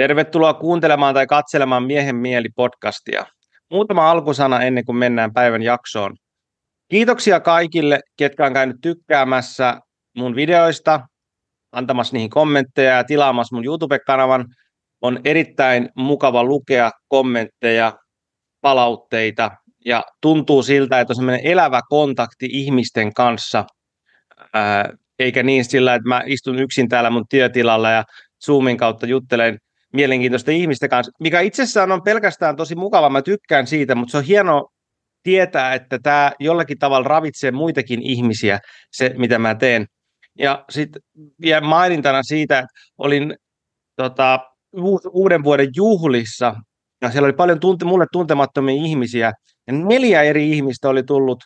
Tervetuloa kuuntelemaan tai katselemaan Miehen mieli podcastia. Muutama alkusana ennen kuin mennään päivän jaksoon. Kiitoksia kaikille, ketkä on käynyt tykkäämässä mun videoista, antamassa niihin kommentteja ja tilaamassa mun YouTube-kanavan. On erittäin mukava lukea kommentteja, palautteita ja tuntuu siltä, että on semmoinen elävä kontakti ihmisten kanssa, eikä niin sillä, että mä istun yksin täällä mun työtilalla ja Zoomin kautta juttelen mielenkiintoisten ihmisten kanssa, mikä itsessään on pelkästään tosi mukava, mä tykkään siitä, mutta se on hieno tietää, että tämä jollakin tavalla ravitsee muitakin ihmisiä, se mitä mä teen. Ja sitten vielä mainintana siitä, että olin tota, uuden vuoden juhlissa, ja siellä oli paljon tunte, mulle tuntemattomia ihmisiä, ja neljä eri ihmistä oli tullut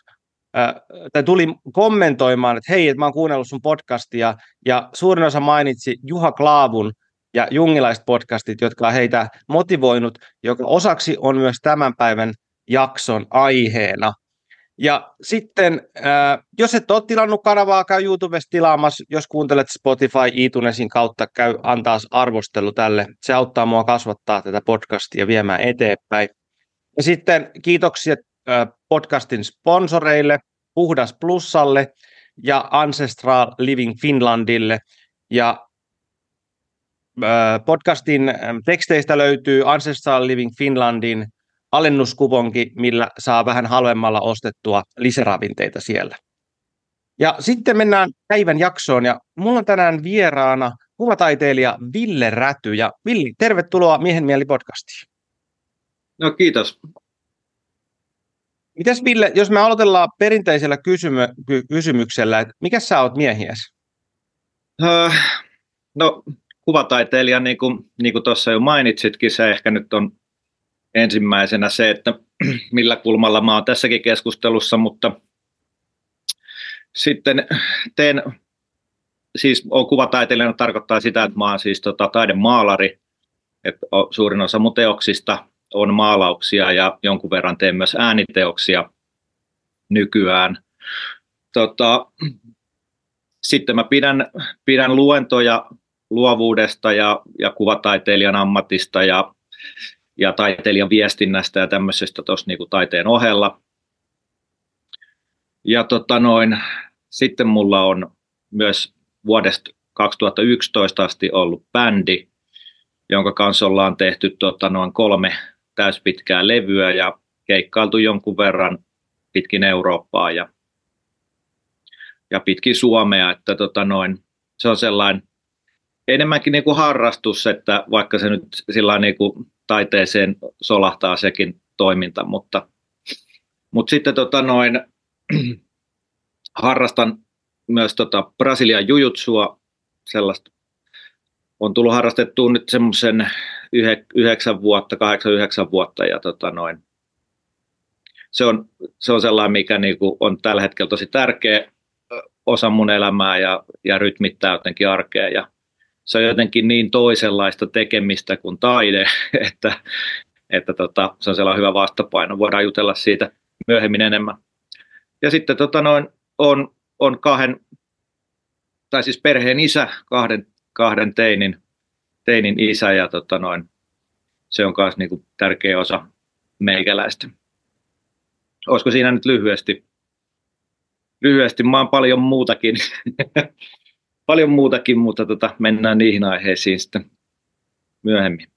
tai tuli kommentoimaan, että hei, että mä oon kuunnellut sun podcastia, ja suurin osa mainitsi Juha Klaavun ja jungilaiset podcastit, jotka on heitä motivoinut, joka osaksi on myös tämän päivän jakson aiheena. Ja sitten, äh, jos et ole tilannut kanavaa, käy YouTubesta tilaamassa. Jos kuuntelet Spotify iTunesin kautta, käy antaa arvostelu tälle. Se auttaa mua kasvattaa tätä podcastia viemään eteenpäin. Ja sitten kiitoksia äh, podcastin sponsoreille, Puhdas Plusalle ja Ancestral Living Finlandille. Ja podcastin teksteistä löytyy Ancestral Living Finlandin alennuskuponki, millä saa vähän halvemmalla ostettua lisäravinteita siellä. Ja sitten mennään päivän jaksoon ja mulla on tänään vieraana kuvataiteilija Ville Räty. Ja Villi, tervetuloa Miehen mieli podcastiin. No kiitos. Mitäs Ville, jos me aloitellaan perinteisellä kysymy- ky- kysymyksellä, että mikä sä oot miehiäs? Uh, no kuvataiteilija, niin kuin, niin kuin tuossa jo mainitsitkin, se ehkä nyt on ensimmäisenä se, että millä kulmalla mä oon tässäkin keskustelussa, mutta sitten teen, siis on kuvataiteilijana tarkoittaa sitä, että mä oon siis tota, taidemaalari, että suurin osa mun teoksista on maalauksia ja jonkun verran teen myös ääniteoksia nykyään. Tota, sitten mä pidän, pidän luentoja luovuudesta ja, ja kuvataiteilijan ammatista ja ja taiteilijan viestinnästä ja tämmöisestä tuossa niin taiteen ohella. Ja tota noin, sitten mulla on myös vuodesta 2011 asti ollut bändi, jonka kanssa ollaan tehty tota noin kolme täyspitkää levyä ja keikkailtu jonkun verran pitkin Eurooppaa ja, ja pitkin Suomea, että tota noin, se on sellainen enemmänkin niin kuin harrastus, että vaikka se nyt sillä niin kuin taiteeseen solahtaa sekin toiminta, mutta, mutta sitten tota noin, harrastan myös tota Brasilian jujutsua, sellaista on tullut harrastettua nyt semmoisen yhdeksän vuotta, kahdeksan, yhdeksän vuotta ja tota noin, se on, se on sellainen, mikä niinku on tällä hetkellä tosi tärkeä osa mun elämää ja, ja rytmittää jotenkin arkea ja se on jotenkin niin toisenlaista tekemistä kuin taide, että, että tota, se on sellainen hyvä vastapaino. Voidaan jutella siitä myöhemmin enemmän. Ja sitten tota noin, on, on kahden, tai siis perheen isä, kahden, kahden teinin, teinin isä ja tota noin, se on myös niinku tärkeä osa meikäläistä. Olisiko siinä nyt lyhyesti? Lyhyesti, mä oon paljon muutakin paljon muutakin, mutta tota, mennään niihin aiheisiin sitten myöhemmin.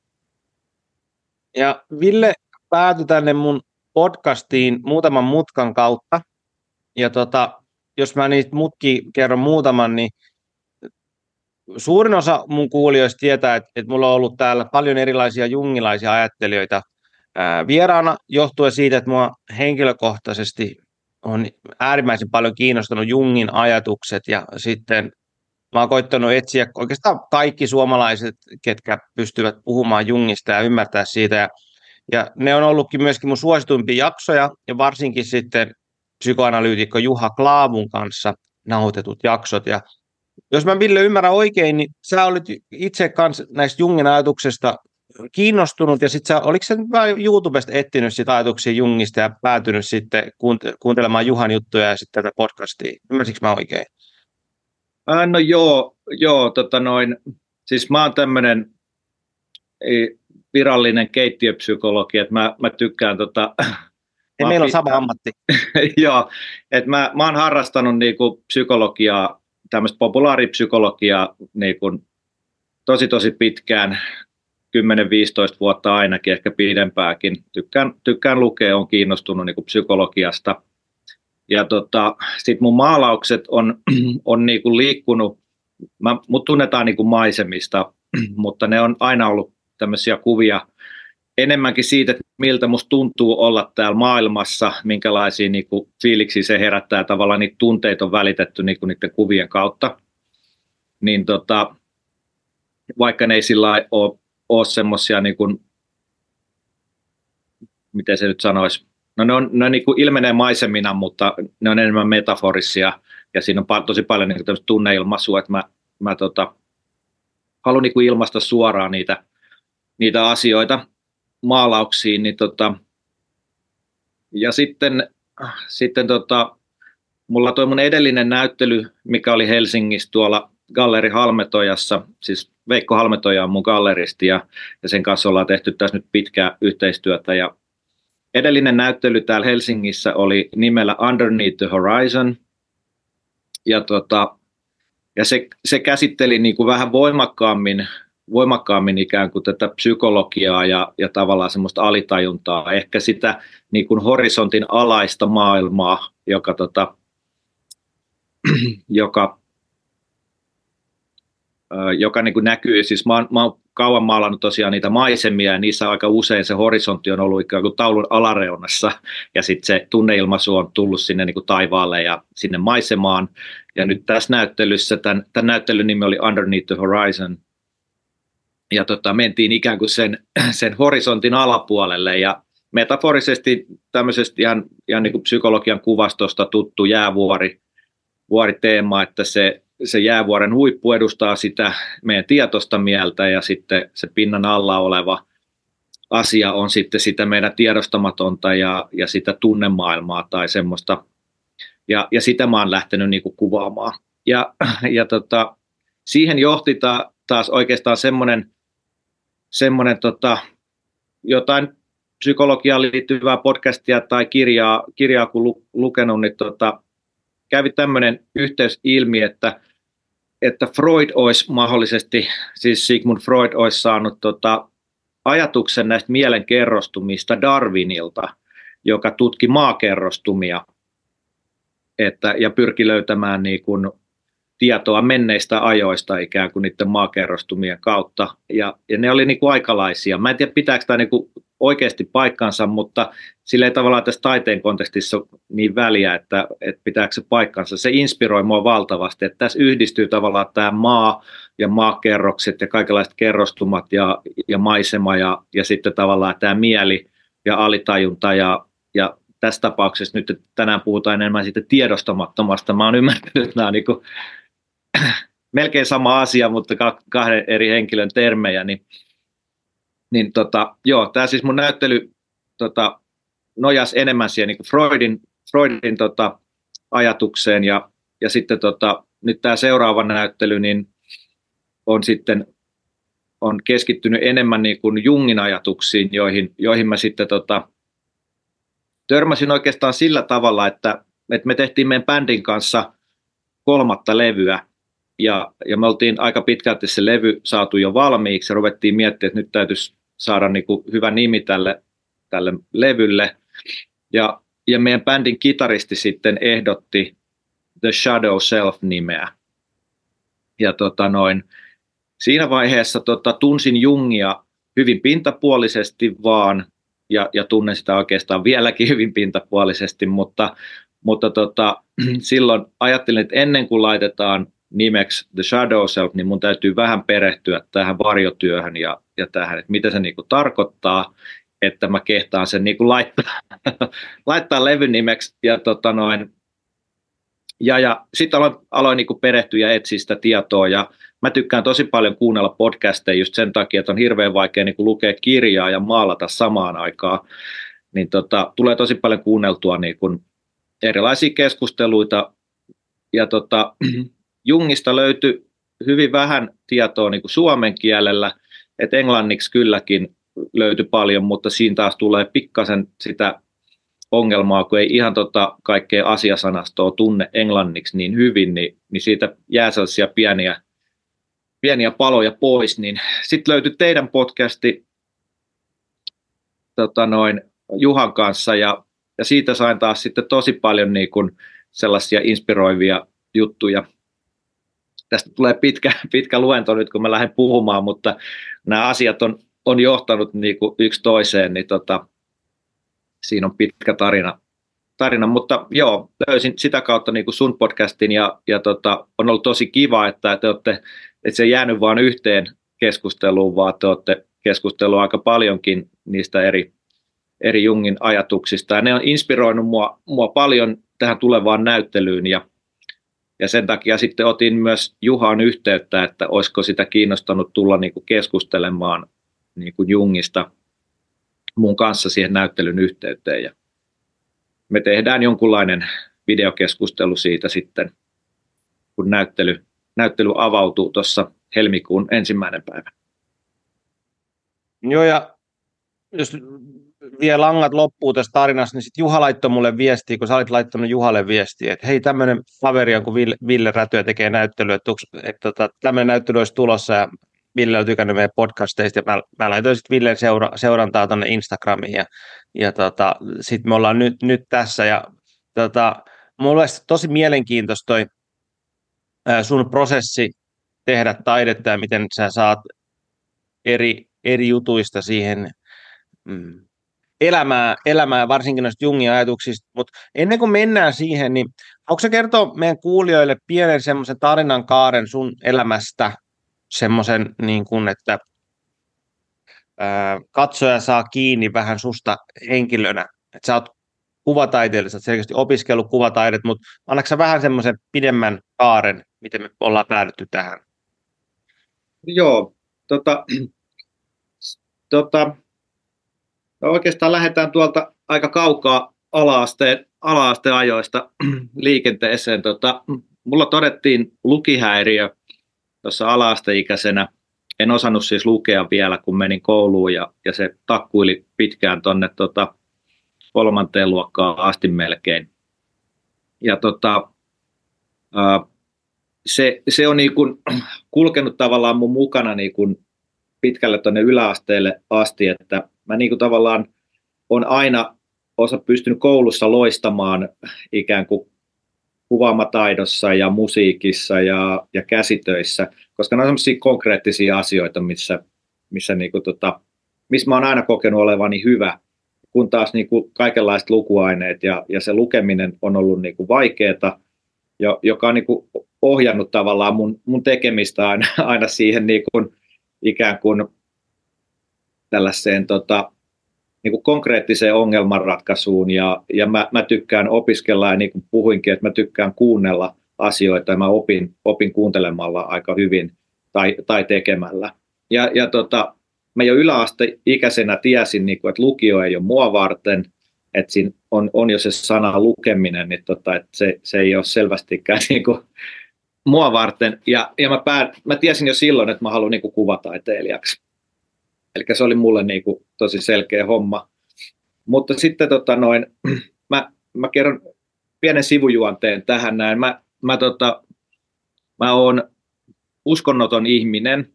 Ja Ville päätyi tänne mun podcastiin muutaman mutkan kautta. Ja tota, jos mä niistä mutki kerron muutaman, niin suurin osa mun kuulijoista tietää, että, että mulla on ollut täällä paljon erilaisia jungilaisia ajattelijoita ää, vieraana, johtuen siitä, että mua henkilökohtaisesti on äärimmäisen paljon kiinnostunut Jungin ajatukset ja sitten Mä oon koittanut etsiä oikeastaan kaikki suomalaiset, ketkä pystyvät puhumaan Jungista ja ymmärtää siitä. Ja, ja ne on ollutkin myöskin mun suosituimpia jaksoja, ja varsinkin sitten psykoanalyytikko Juha Klaavun kanssa nauhoitetut jaksot. Ja jos mä Ville ymmärrän oikein, niin sä olit itse kanssa näistä Jungin ajatuksesta kiinnostunut, ja sitten oliko sä YouTubesta etsinyt sitä ajatuksia Jungista ja päätynyt sitten kuuntelemaan Juhan juttuja ja sitten tätä podcastia? Ymmärsikö mä oikein? Äh, no joo, joo tota noin, siis mä oon tämmönen, virallinen keittiöpsykologi, että mä, mä tykkään tota, Ei, meillä on sama ammatti. Joo, että mä, mä oon harrastanut niinku psykologiaa, tämmöistä populaaripsykologiaa niinku tosi tosi pitkään, 10-15 vuotta ainakin, ehkä pidempääkin. Tykkään, tykkään lukea, on kiinnostunut niinku psykologiasta. Ja tota, sitten mun maalaukset on, on niinku liikkunut, mä, mut tunnetaan niinku maisemista, mutta ne on aina ollut tämmöisiä kuvia enemmänkin siitä, että miltä musta tuntuu olla täällä maailmassa, minkälaisia niin kuin, fiiliksiä se herättää, tavallaan niitä tunteita on välitetty niin kuin, niiden kuvien kautta. Niin tota, vaikka ne ei sillä ole, ole semmoisia, niin kuin, miten se nyt sanoisi, no ne, on, ne niin kuin ilmenee maisemina, mutta ne on enemmän metaforisia ja siinä on tosi paljon niin kuin tunneilmaisua, että mä, mä tota, haluan niin ilmaista suoraan niitä, niitä asioita maalauksiin. Niin tota, ja sitten, sitten tota, mulla toi mun edellinen näyttely, mikä oli Helsingissä tuolla Galleri Halmetojassa, siis Veikko Halmetoja on mun galleristi ja, ja sen kanssa ollaan tehty tässä nyt pitkää yhteistyötä ja edellinen näyttely täällä Helsingissä oli nimellä Underneath the Horizon. Ja, tota, ja se, se käsitteli niin kuin vähän voimakkaammin voimakkaammin ikään kuin tätä psykologiaa ja, ja tavallaan semmoista alitajuntaa, ehkä sitä niin kuin horisontin alaista maailmaa, joka, tota, joka, joka niin kuin näkyy, siis mä oon, mä oon kauan maalannut tosiaan niitä maisemia ja niissä aika usein se horisontti on ollut ikään kuin taulun alareunassa ja sitten se tunneilmaisu on tullut sinne niin kuin taivaalle ja sinne maisemaan. Ja nyt tässä näyttelyssä, tämän, tämän näyttelyn nimi oli Underneath the Horizon ja tota, mentiin ikään kuin sen, sen horisontin alapuolelle ja metaforisesti tämmöisestä ihan, ihan niin kuin psykologian kuvastosta tuttu jäävuori vuoriteema, että se, se jäävuoren huippu edustaa sitä meidän tietoista mieltä ja sitten se pinnan alla oleva asia on sitten sitä meidän tiedostamatonta ja, ja sitä tunnemaailmaa tai semmoista. Ja, ja sitä mä oon lähtenyt niin kuvaamaan. Ja, ja tota, siihen johti ta, taas oikeastaan semmoinen semmoinen tota, jotain psykologiaan liittyvää podcastia tai kirjaa, kirjaa kun lu, lukenut, niin tota, kävi tämmöinen yhteys ilmi, että, että Freud olisi mahdollisesti, siis Sigmund Freud olisi saanut tota, ajatuksen näistä mielenkerrostumista Darwinilta, joka tutki maakerrostumia että, ja pyrki löytämään niin kuin tietoa menneistä ajoista ikään kuin niiden maakerrostumien kautta. Ja, ja ne oli niin kuin aikalaisia. Mä en tiedä, pitääkö tämä niin kuin oikeasti paikkansa, mutta sillä ei tavallaan tässä taiteen kontekstissa ole niin väliä, että, että pitääkö se paikkansa. Se inspiroi mua valtavasti, että tässä yhdistyy tavallaan tämä maa ja maakerrokset ja kaikenlaiset kerrostumat ja, ja maisema ja, ja sitten tavallaan tämä mieli ja alitajunta ja, ja tässä tapauksessa nyt tänään puhutaan enemmän siitä tiedostamattomasta. Mä oon ymmärtänyt, että nämä on niin kuin melkein sama asia, mutta kahden eri henkilön termejä, niin, niin tota, joo, tämä siis mun näyttely tota, nojas enemmän siihen niin Freudin, Freudin tota, ajatukseen ja, ja sitten tota, nyt tämä seuraava näyttely niin on sitten on keskittynyt enemmän niin kuin Jungin ajatuksiin, joihin, joihin mä sitten tota, törmäsin oikeastaan sillä tavalla, että, että me tehtiin meidän bändin kanssa kolmatta levyä ja, ja me oltiin aika pitkälti se levy saatu jo valmiiksi ja ruvettiin miettimään, että nyt täytyisi saada niin kuin hyvä nimi tälle, tälle levylle. Ja, ja meidän bändin kitaristi sitten ehdotti The Shadow Self-nimeä. Ja tota noin, siinä vaiheessa tota, tunsin Jungia hyvin pintapuolisesti vaan, ja, ja tunnen sitä oikeastaan vieläkin hyvin pintapuolisesti, mutta, mutta tota, silloin ajattelin, että ennen kuin laitetaan nimeksi The Shadow Self, niin mun täytyy vähän perehtyä tähän varjotyöhön ja, ja tähän, että mitä se niin tarkoittaa, että mä kehtaan sen niin laittaa, laittaa levyn nimeksi. Ja, tota noin, ja, ja sitten aloin, aloin niin perehtyä ja etsiä sitä tietoa ja mä tykkään tosi paljon kuunnella podcasteja just sen takia, että on hirveän vaikea niin lukea kirjaa ja maalata samaan aikaan. Niin tota, tulee tosi paljon kuunneltua niin erilaisia keskusteluita ja tota, Jungista löytyi hyvin vähän tietoa niin kuin suomen kielellä, että englanniksi kylläkin löytyi paljon, mutta siinä taas tulee pikkasen sitä ongelmaa, kun ei ihan tota kaikkea asiasanastoa tunne englanniksi niin hyvin, niin, niin siitä jää sellaisia pieniä, pieniä paloja pois. Niin sitten löytyi teidän podcasti tota noin, Juhan kanssa ja, ja siitä sain taas sitten tosi paljon niin kuin sellaisia inspiroivia juttuja. Tästä tulee pitkä, pitkä luento nyt, kun mä lähden puhumaan, mutta nämä asiat on, on johtanut niin kuin yksi toiseen, niin tota, siinä on pitkä tarina. tarina. Mutta joo, löysin sitä kautta niin kuin sun podcastin ja, ja tota, on ollut tosi kiva, että te olette, että se ei jäänyt vain yhteen keskusteluun, vaan te olette keskustellut aika paljonkin niistä eri, eri Jungin ajatuksista. Ja ne on inspiroinut mua, mua paljon tähän tulevaan näyttelyyn ja, ja sen takia sitten otin myös Juhaan yhteyttä, että olisiko sitä kiinnostanut tulla niin kuin keskustelemaan niin kuin Jungista mun kanssa siihen näyttelyn yhteyteen. Ja me tehdään jonkunlainen videokeskustelu siitä sitten, kun näyttely, näyttely avautuu tuossa helmikuun ensimmäinen päivä. Joo, ja jos vielä langat loppuu tässä tarinassa, niin sitten Juha laittoi mulle viestiä, kun sä olit laittanut Juhalle viestiä, että hei, tämmöinen kaveri on, kun Ville, Ville Rätyä tekee näyttelyä, että, että tota, tämmöinen näyttely olisi tulossa, ja Ville on tykännyt meidän podcasteista, ja mä, mä laitoin sitten Villen seura, seurantaa tuonne Instagramiin, ja, ja tota, sitten me ollaan nyt, nyt tässä, ja tota, mulle olisi tosi mielenkiintoista toi ää, sun prosessi tehdä taidetta, ja miten sä saat eri, eri jutuista siihen mm, elämää, elämää, varsinkin noista Jungin ajatuksista, mutta ennen kuin mennään siihen, niin onko se kertoa meidän kuulijoille pienen semmoisen tarinan kaaren sun elämästä, semmoisen, niin kuin, että ää, katsoja saa kiinni vähän susta henkilönä, että sä oot kuvataiteilija, sä oot selkeästi opiskellut kuvataidet, mutta annatko vähän semmoisen pidemmän kaaren, miten me ollaan päädytty tähän? Joo, tota, tota, no oikeastaan lähdetään tuolta aika kaukaa ala-asteen, ala-asteen ajoista liikenteeseen. Tota, mulla todettiin lukihäiriö tuossa ala-asteikäisenä. En osannut siis lukea vielä, kun menin kouluun ja, ja se takkuili pitkään tuonne tota, kolmanteen luokkaan asti melkein. Ja tota, ää, se, se on niin kuin kulkenut tavallaan mun mukana niin kuin pitkälle tuonne yläasteelle asti, että mä niin kuin tavallaan on aina osa pystynyt koulussa loistamaan ikään kuin kuvaamataidossa ja musiikissa ja, ja käsitöissä, koska ne on sellaisia konkreettisia asioita, missä, missä, niin kuin tota, missä mä oon aina kokenut olevani hyvä, kun taas niin kuin kaikenlaiset lukuaineet ja, ja se lukeminen on ollut niin kuin vaikeaa, joka on niin kuin ohjannut tavallaan mun, mun tekemistä aina, aina siihen niin kuin, ikään kuin tällaiseen tota, niin kuin konkreettiseen ongelmanratkaisuun ja, ja mä, mä tykkään opiskella ja niin kuin puhuinkin, että mä tykkään kuunnella asioita ja mä opin, opin kuuntelemalla aika hyvin tai, tai tekemällä. Ja, ja tota, mä jo yläasteikäisenä tiesin, niin kuin, että lukio ei ole mua varten, että siinä on, on jo se sana lukeminen, niin tota, että se, se ei ole selvästikään niin kuin, mua varten. Ja, ja mä, pää, mä tiesin jo silloin, että mä haluan niin kuin, kuvataiteilijaksi. Eli se oli mulle niin kuin tosi selkeä homma. Mutta sitten tota noin, mä, mä kerron pienen sivujuonteen tähän näin. Mä, mä, tota, mä oon uskonnoton ihminen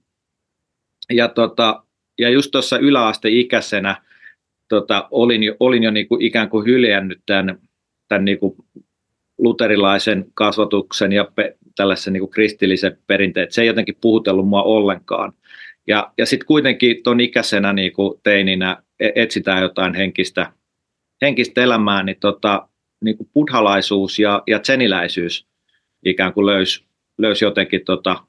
ja, tota, ja just tuossa yläasteikäisenä tota, olin jo, olin jo niin kuin ikään kuin hyljännyt tämän, tämän niin kuin luterilaisen kasvatuksen ja pe, tällaisen niin kuin kristillisen perinteen. Se ei jotenkin puhutellut mua ollenkaan. Ja, ja sitten kuitenkin tuon ikäisenä niin kuin teininä e-, etsitään jotain henkistä, henkistä elämää, niin, tota, niin kuin buddhalaisuus ja, ja tseniläisyys ikään kuin löysi löys jotenkin, tota,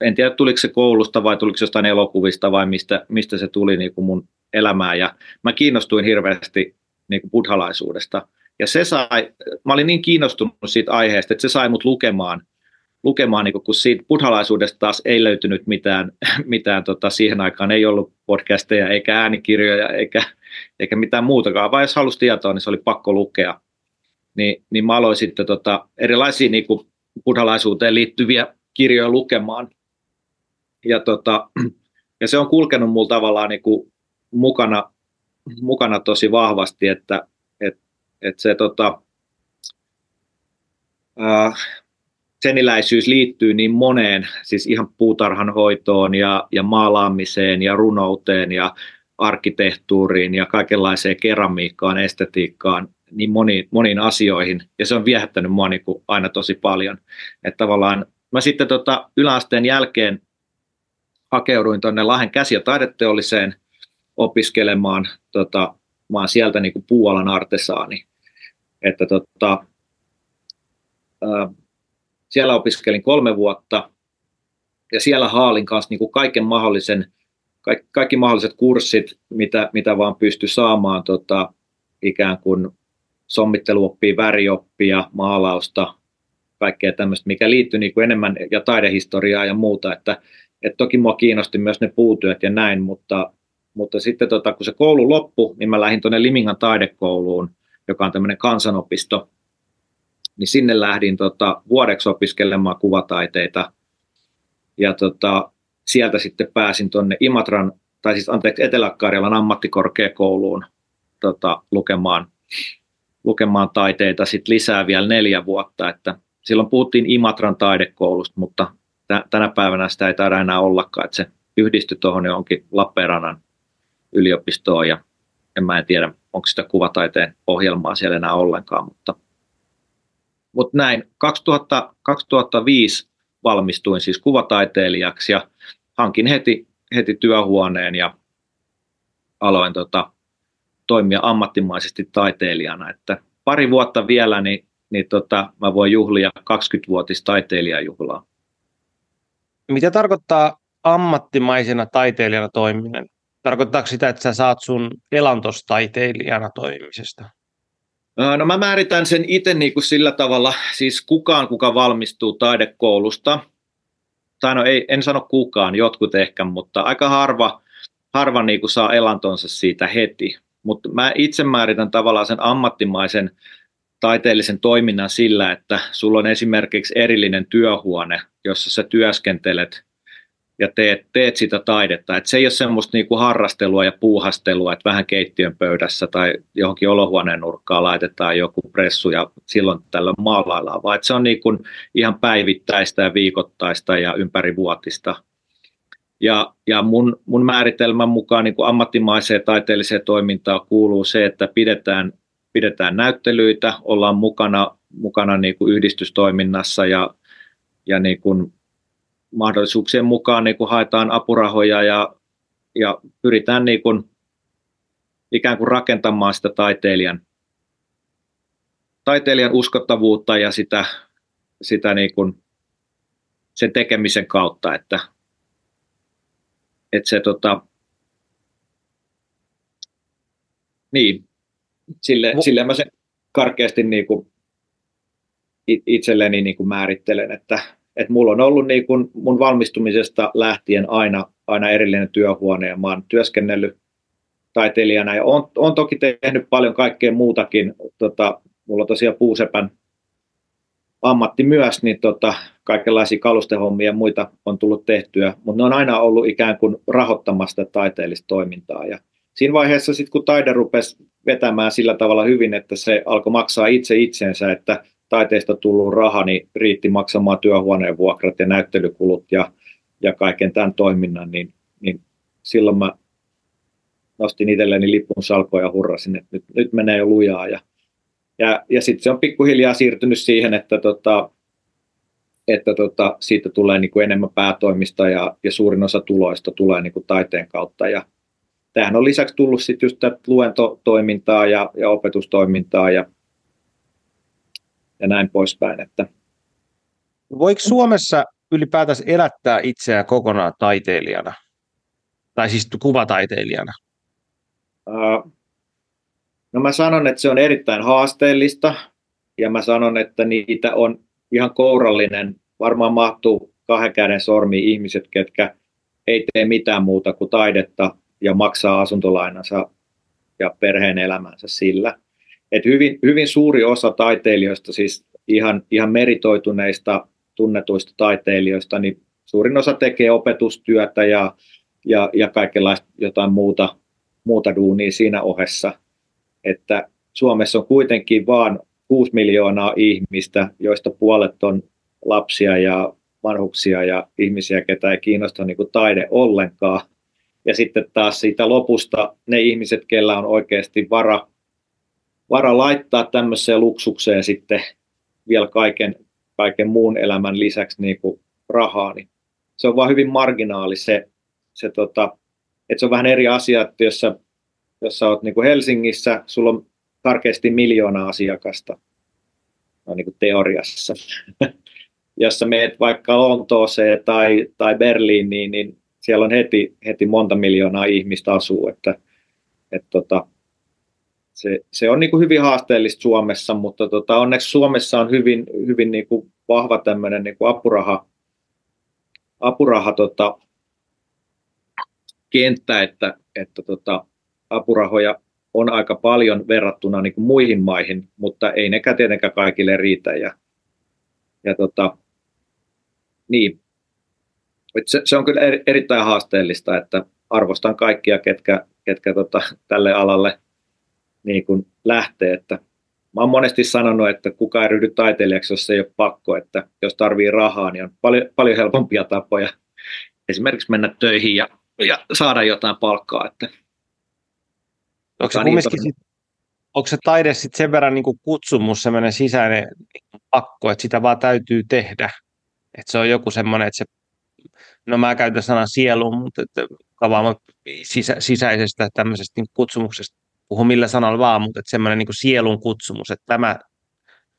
en tiedä tuliko se koulusta vai tuliko se jostain elokuvista vai mistä, mistä se tuli niin kuin mun elämään. Ja mä kiinnostuin hirveästi niin kuin buddhalaisuudesta. Ja se sai, mä olin niin kiinnostunut siitä aiheesta, että se sai mut lukemaan – lukemaan, niin kun siitä buddhalaisuudesta taas ei löytynyt mitään, mitään tota, siihen aikaan ei ollut podcasteja eikä äänikirjoja eikä, eikä mitään muutakaan, vaan jos halusi tietoa, niin se oli pakko lukea. Niin, niin mä aloin sitten tota, erilaisia niin buddhalaisuuteen liittyviä kirjoja lukemaan. Ja tota, ja se on kulkenut mulla tavallaan niin kuin mukana, mukana tosi vahvasti, että et, et se tota, seniläisyys liittyy niin moneen, siis ihan puutarhan hoitoon ja, ja maalaamiseen ja runouteen ja arkkitehtuuriin ja kaikenlaiseen keramiikkaan, estetiikkaan, niin moniin, moniin asioihin. Ja se on viehättänyt mua niin kuin aina tosi paljon. Että tavallaan mä sitten tota yläasteen jälkeen hakeuduin tuonne Lahden käsi- ja taideteolliseen opiskelemaan. Tota, mä oon sieltä niin kuin puualan artesaani. Että tota, siellä opiskelin kolme vuotta ja siellä haalin kanssa niin kuin kaiken mahdollisen, kaikki, kaikki mahdolliset kurssit, mitä, mitä vaan pystyi saamaan tota, ikään kuin sommitteluoppia, värioppia, maalausta, kaikkea tämmöistä, mikä liittyy niin kuin enemmän ja taidehistoriaa ja muuta, että, että toki mua kiinnosti myös ne puutyöt ja näin, mutta, mutta sitten tota, kun se koulu loppui, niin mä lähdin tuonne Limingan taidekouluun, joka on tämmöinen kansanopisto, niin sinne lähdin tota, vuodeksi opiskelemaan kuvataiteita. Ja tota, sieltä sitten pääsin tuonne Imatran, tai siis anteeksi Etelä-Karjalan ammattikorkeakouluun tota, lukemaan, lukemaan taiteita sit lisää vielä neljä vuotta. Että silloin puhuttiin Imatran taidekoulusta, mutta t- tänä päivänä sitä ei taida enää ollakaan, että se yhdistyi tuohon johonkin Lappeenrannan yliopistoon ja en mä en tiedä, onko sitä kuvataiteen ohjelmaa siellä enää ollenkaan, mutta mutta näin, 2000, 2005 valmistuin siis kuvataiteilijaksi ja hankin heti, heti työhuoneen ja aloin tota, toimia ammattimaisesti taiteilijana. Että pari vuotta vielä, niin, niin tota, mä voin juhlia 20-vuotis taiteilijajuhlaa. Mitä tarkoittaa ammattimaisena taiteilijana toiminen? Tarkoittaako sitä, että sä saat sun elantostaiteilijana toimimisesta? No mä määritän sen itse niin kuin sillä tavalla, siis kukaan, kuka valmistuu taidekoulusta, tai no ei, en sano kukaan, jotkut ehkä, mutta aika harva, harva niin kuin saa elantonsa siitä heti. Mutta mä itse määritän tavallaan sen ammattimaisen taiteellisen toiminnan sillä, että sulla on esimerkiksi erillinen työhuone, jossa sä työskentelet ja teet, teet sitä taidetta. Et se ei ole semmoista niinku harrastelua ja puuhastelua, että vähän keittiön pöydässä tai johonkin olohuoneen nurkkaan laitetaan joku pressu ja silloin tällä maalaillaan, vaan se on niinku ihan päivittäistä ja viikoittaista ja ympärivuotista. Ja, ja mun, mun määritelmän mukaan niin ammattimaiseen taiteelliseen toimintaan kuuluu se, että pidetään, pidetään näyttelyitä, ollaan mukana, mukana niin kuin yhdistystoiminnassa ja, ja niin kuin mahdollisuuksien mukaan niin kuin haetaan apurahoja ja, ja pyritään niin kuin, ikään kuin rakentamaan sitä taiteilijan, taiteilijan uskottavuutta ja sitä, sitä niin kuin sen tekemisen kautta, että, että se tota, niin, sille, sille mä sen karkeasti niin kuin itselleni niin kuin määrittelen, että, että mulla on ollut niin kun mun valmistumisesta lähtien aina, aina erillinen työhuone ja mä oon työskennellyt taiteilijana ja on, on toki tehnyt paljon kaikkea muutakin. Tota, mulla on tosiaan puusepän ammatti myös, niin tota, kaikenlaisia kalustehommia ja muita on tullut tehtyä, mutta ne on aina ollut ikään kuin rahoittamasta taiteellista toimintaa. Ja siinä vaiheessa sitten kun taide rupesi vetämään sillä tavalla hyvin, että se alkoi maksaa itse itsensä, että taiteesta tullut raha niin riitti maksamaan työhuoneen vuokrat ja näyttelykulut ja, ja kaiken tämän toiminnan, niin, niin silloin mä nostin itselleni lipun salkoon ja hurrasin, että nyt, nyt menee jo lujaa. Ja, ja, ja sitten se on pikkuhiljaa siirtynyt siihen, että, tota, että tota, siitä tulee niin kuin enemmän päätoimista ja, ja suurin osa tuloista tulee niin kuin taiteen kautta. Ja tämähän on lisäksi tullut sitten just luentotoimintaa ja, ja opetustoimintaa ja ja näin poispäin. Että. Voiko Suomessa ylipäätänsä elättää itseään kokonaan taiteilijana? Tai siis kuvataiteilijana? no mä sanon, että se on erittäin haasteellista ja mä sanon, että niitä on ihan kourallinen. Varmaan mahtuu kahden käden sormi ihmiset, ketkä ei tee mitään muuta kuin taidetta ja maksaa asuntolainansa ja perheen elämänsä sillä että hyvin, hyvin suuri osa taiteilijoista, siis ihan, ihan meritoituneista, tunnetuista taiteilijoista, niin suurin osa tekee opetustyötä ja ja, ja kaikenlaista jotain muuta, muuta duunia siinä ohessa. Että Suomessa on kuitenkin vain 6 miljoonaa ihmistä, joista puolet on lapsia ja vanhuksia ja ihmisiä, ketä ei kiinnosta niin kuin taide ollenkaan. Ja sitten taas siitä lopusta ne ihmiset, kellä on oikeasti vara, vara laittaa tämmöiseen luksukseen sitten vielä kaiken, kaiken muun elämän lisäksi niin kuin rahaa, niin se on vaan hyvin marginaali se, se tota, että se on vähän eri asia, että jos sä, jos sä oot niin kuin Helsingissä, sulla on karkeasti miljoona asiakasta, no niin kuin teoriassa. jos sä meet vaikka Lontooseen tai, tai Berliiniin, niin siellä on heti, heti monta miljoonaa ihmistä asuu, että, että tota, se, se on niin kuin hyvin haasteellista Suomessa, mutta tota, onneksi Suomessa on hyvin, hyvin niin kuin vahva tämmöinen niin kuin apuraha, apuraha tota, kenttä, että, että tota, apurahoja on aika paljon verrattuna niin kuin muihin maihin, mutta ei nekään tietenkään kaikille riitä. Ja, ja tota, niin. Se, se, on kyllä eri, erittäin haasteellista, että arvostan kaikkia, ketkä, ketkä tota, tälle alalle niin kuin lähtee. Että mä oon monesti sanonut, että kuka ei ryhdy taiteilijaksi, jos ei ole pakko, että jos tarvii rahaa, niin on paljon, paljon helpompia tapoja esimerkiksi mennä töihin ja, ja saada jotain palkkaa. Että onko se, niin sit, onko se taide sitten sen verran niin kuin kutsumus, semmoinen sisäinen pakko, että sitä vaan täytyy tehdä? Että se on joku semmoinen, että se, no mä käytän sanan sielu, mutta että sisä, sisäisestä tämmöisestä niin kutsumuksesta, puhu millä sanalla vaan, mutta että semmoinen niin sielun kutsumus, että tämä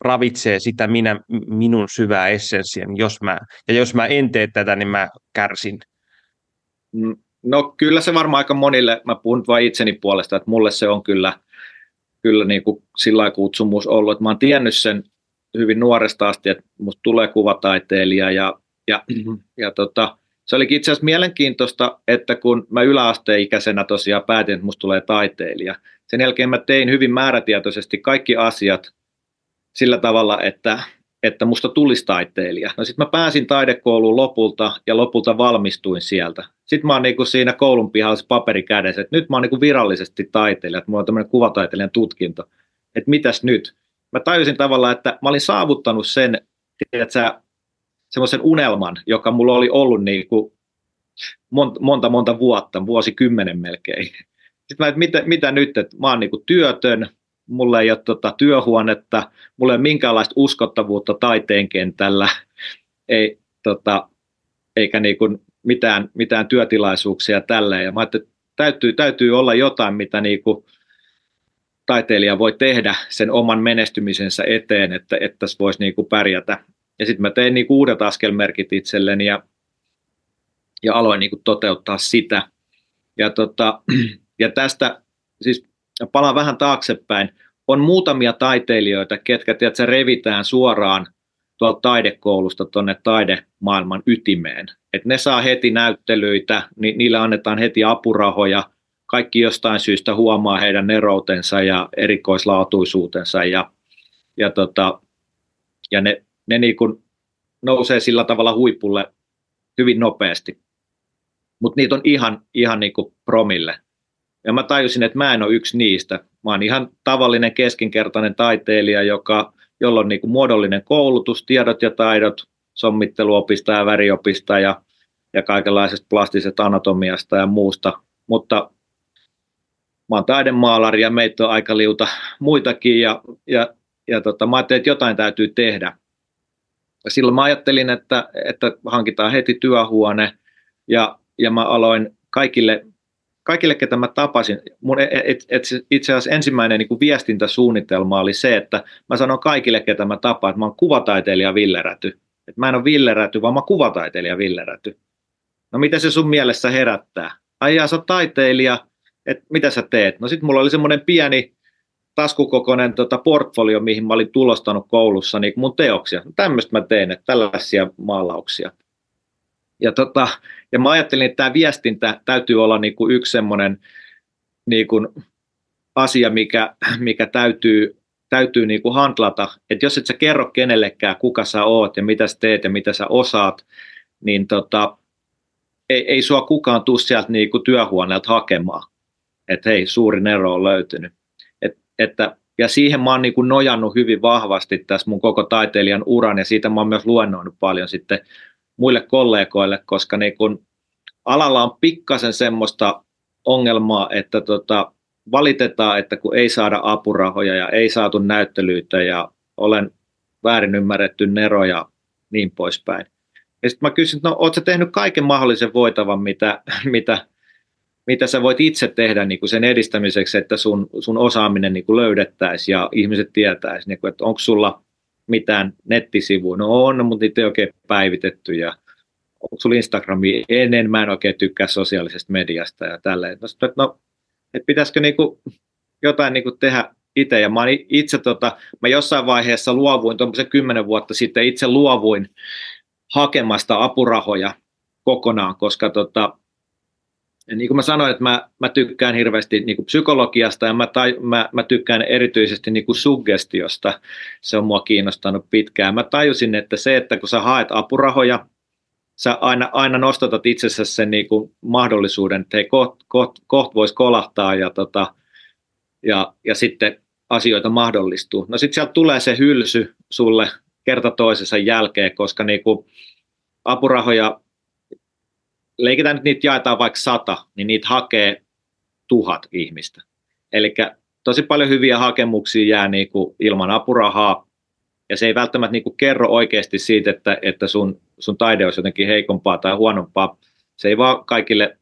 ravitsee sitä minä, minun syvää essenssiä, niin jos mä, ja jos mä en tee tätä, niin mä kärsin. Mm, no kyllä se varmaan aika monille, mä puhun vain itseni puolesta, että mulle se on kyllä, kyllä niin kuin sillä kutsumus ollut, että mä oon tiennyt sen hyvin nuoresta asti, että musta tulee kuvataiteilija ja, ja, mm-hmm. ja tota, se oli itse asiassa mielenkiintoista, että kun mä yläasteikäisenä tosiaan päätin, että musta tulee taiteilija, sen jälkeen mä tein hyvin määrätietoisesti kaikki asiat sillä tavalla, että, että musta tulisi taiteilija. No sitten mä pääsin taidekouluun lopulta ja lopulta valmistuin sieltä. Sitten mä oon niinku siinä koulun pihalla paperi kädessä, että nyt mä oon niinku virallisesti taiteilija, että mulla on tämmöinen kuvataiteilijan tutkinto. Että mitäs nyt? Mä tajusin tavallaan, että mä olin saavuttanut sen, että semmoisen unelman, joka mulla oli ollut niinku monta, monta, monta vuotta, vuosikymmenen melkein. Sitten mä, että mitä, mitä nyt, että mä oon niinku työtön, mulla ei ole tota työhuonetta, mulla ei ole minkäänlaista uskottavuutta taiteen kentällä, ei, tota, eikä niinku mitään, mitään työtilaisuuksia tällä. Ja mä että täytyy, täytyy olla jotain, mitä niinku taiteilija voi tehdä sen oman menestymisensä eteen, että, että tässä voisi niinku pärjätä. Ja sitten mä tein niinku uudet askelmerkit itselleni ja, ja aloin niinku toteuttaa sitä. Ja, tota, ja tästä siis palaan vähän taaksepäin, on muutamia taiteilijoita, ketkä tiedätkö, revitään suoraan tuolta taidekoulusta tuonne taidemaailman ytimeen. Et ne saa heti näyttelyitä, ni, niille annetaan heti apurahoja, kaikki jostain syystä huomaa heidän neroutensa ja erikoislaatuisuutensa ja, ja, tota, ja ne, ne niin kuin nousee sillä tavalla huipulle hyvin nopeasti. Mutta niitä on ihan, ihan niin kuin promille. Ja mä tajusin, että mä en ole yksi niistä. Mä oon ihan tavallinen keskinkertainen taiteilija, joka, jolla on niin kuin muodollinen koulutus, tiedot ja taidot, sommitteluopista ja väriopista ja, ja kaikenlaisesta plastisesta anatomiasta ja muusta. Mutta mä oon taidemaalari ja meitä on aika liuta muitakin ja, ja, ja tota, mä ajattelin, että jotain täytyy tehdä. Ja silloin mä ajattelin, että, että hankitaan heti työhuone ja, ja mä aloin kaikille kaikille, ketä mä tapasin, mun et, et itse asiassa ensimmäinen niin kuin viestintäsuunnitelma oli se, että mä sanon kaikille, ketä mä tapaan, että mä oon kuvataiteilija Ville Räty. Että mä en ole Ville Räty, vaan mä oon kuvataiteilija Ville Räty. No mitä se sun mielessä herättää? Ai jaa, sä taiteilija, että mitä sä teet? No sit mulla oli semmoinen pieni taskukokoinen tota, portfolio, mihin mä olin tulostanut koulussa niin mun teoksia. Tämmöistä mä teen, että tällaisia maalauksia. Ja, tota, ja mä ajattelin, että tämä viestintä täytyy olla niin kuin yksi semmoinen niin kuin asia, mikä, mikä täytyy, täytyy niin kuin handlata. Että jos et sä kerro kenellekään, kuka sä oot ja mitä sä teet ja mitä sä osaat, niin, tota, ei, ei sua kukaan tuu sieltä niin kuin työhuoneelta hakemaan, että hei, suuri ero on löytynyt. Et, että, ja siihen mä oon niin kuin nojannut hyvin vahvasti tässä mun koko taiteilijan uran, ja siitä mä oon myös luennoinut paljon sitten muille kollegoille, koska niin kuin alalla on pikkasen semmoista ongelmaa, että tota, valitetaan, että kun ei saada apurahoja ja ei saatu näyttelyitä ja olen väärin ymmärretty Nero ja niin poispäin. Ja sitten mä kysyin, että no ootko tehnyt kaiken mahdollisen voitavan, mitä, mitä, mitä sä voit itse tehdä niin kuin sen edistämiseksi, että sun, sun osaaminen niin kuin löydettäisiin ja ihmiset tietäisi, niin kuin, että onko sulla mitään nettisivuja. No on, mutta niitä ei oikein päivitetty ja onko sulla Instagrami ennen, mä en oikein tykkää sosiaalisesta mediasta ja tälleen. No, että no, että pitäisikö niinku jotain niinku tehdä itse. Ja mä itse tota, mä jossain vaiheessa luovuin, tuommoisen kymmenen vuotta sitten itse luovuin hakemasta apurahoja kokonaan, koska tota, ja niin kuin mä sanoin, että mä, mä tykkään hirveästi niin kuin psykologiasta ja mä, tai, mä, mä tykkään erityisesti niin kuin suggestiosta. Se on mua kiinnostanut pitkään. Mä tajusin, että se, että kun sä haet apurahoja, sä aina, aina nostatat itsessä sen niin kuin mahdollisuuden, että hei, koht, koht, koht voisi kolahtaa ja, tota, ja, ja sitten asioita mahdollistuu. No sitten sieltä tulee se hylsy sulle kerta toisensa jälkeen, koska niin kuin apurahoja, leikitään nyt niitä jaetaan vaikka sata, niin niitä hakee tuhat ihmistä. Eli tosi paljon hyviä hakemuksia jää niin kuin ilman apurahaa, ja se ei välttämättä niin kuin kerro oikeasti siitä, että, että sun, sun taide olisi jotenkin heikompaa tai huonompaa. Se ei vaan kaikille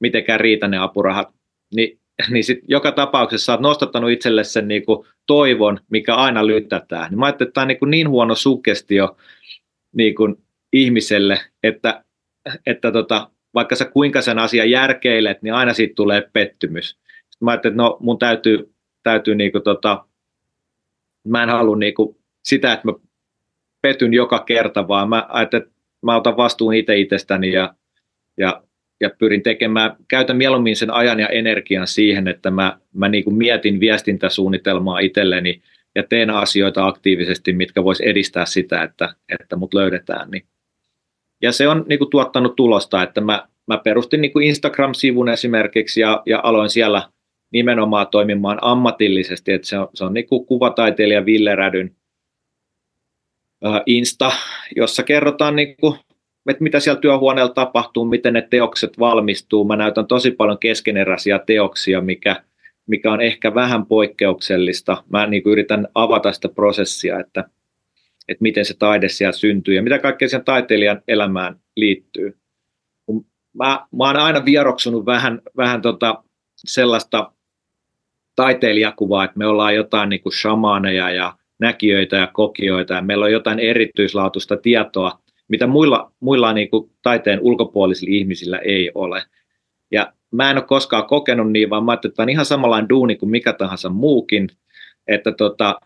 mitenkään riitä ne apurahat. Ni, niin sit joka tapauksessa sä oot nostattanut itselle sen niin kuin toivon, mikä aina lyttätään. Niin mä ajattelin, että tämä on niin, kuin niin huono suggestio niin kuin ihmiselle, että, että tota, vaikka sä kuinka sen asian järkeilet, niin aina siitä tulee pettymys. Sitten mä ajattelin, että no mun täytyy, täytyy niin kuin tota, mä en halua niin kuin sitä, että mä petyn joka kerta, vaan mä että mä otan vastuun itse itsestäni ja, ja, ja pyrin tekemään, käytän mieluummin sen ajan ja energian siihen, että mä, mä niin kuin mietin viestintäsuunnitelmaa itselleni ja teen asioita aktiivisesti, mitkä vois edistää sitä, että, että mut löydetään. Niin. Ja se on niin kuin tuottanut tulosta, että mä, mä perustin niin kuin Instagram-sivun esimerkiksi ja, ja aloin siellä nimenomaan toimimaan ammatillisesti, että se on, se on niin kuin kuvataiteilija Ville Rädyn Insta, jossa kerrotaan, niin kuin, että mitä siellä työhuoneella tapahtuu, miten ne teokset valmistuu. Mä näytän tosi paljon keskeneräisiä teoksia, mikä, mikä on ehkä vähän poikkeuksellista. Mä niin kuin yritän avata sitä prosessia, että, että miten se taide siellä syntyy ja mitä kaikkea sen taiteilijan elämään liittyy. Mä, mä oon aina vieroksunut vähän, vähän tota sellaista taiteilijakuvaa, että me ollaan jotain niin kuin shamaaneja ja näkijöitä ja kokijoita, ja meillä on jotain erityislaatuista tietoa, mitä muilla, muilla niin kuin taiteen ulkopuolisilla ihmisillä ei ole. Ja mä en ole koskaan kokenut niin, vaan mä ajattelin, että tämä on ihan samanlainen duuni kuin mikä tahansa muukin, että tota,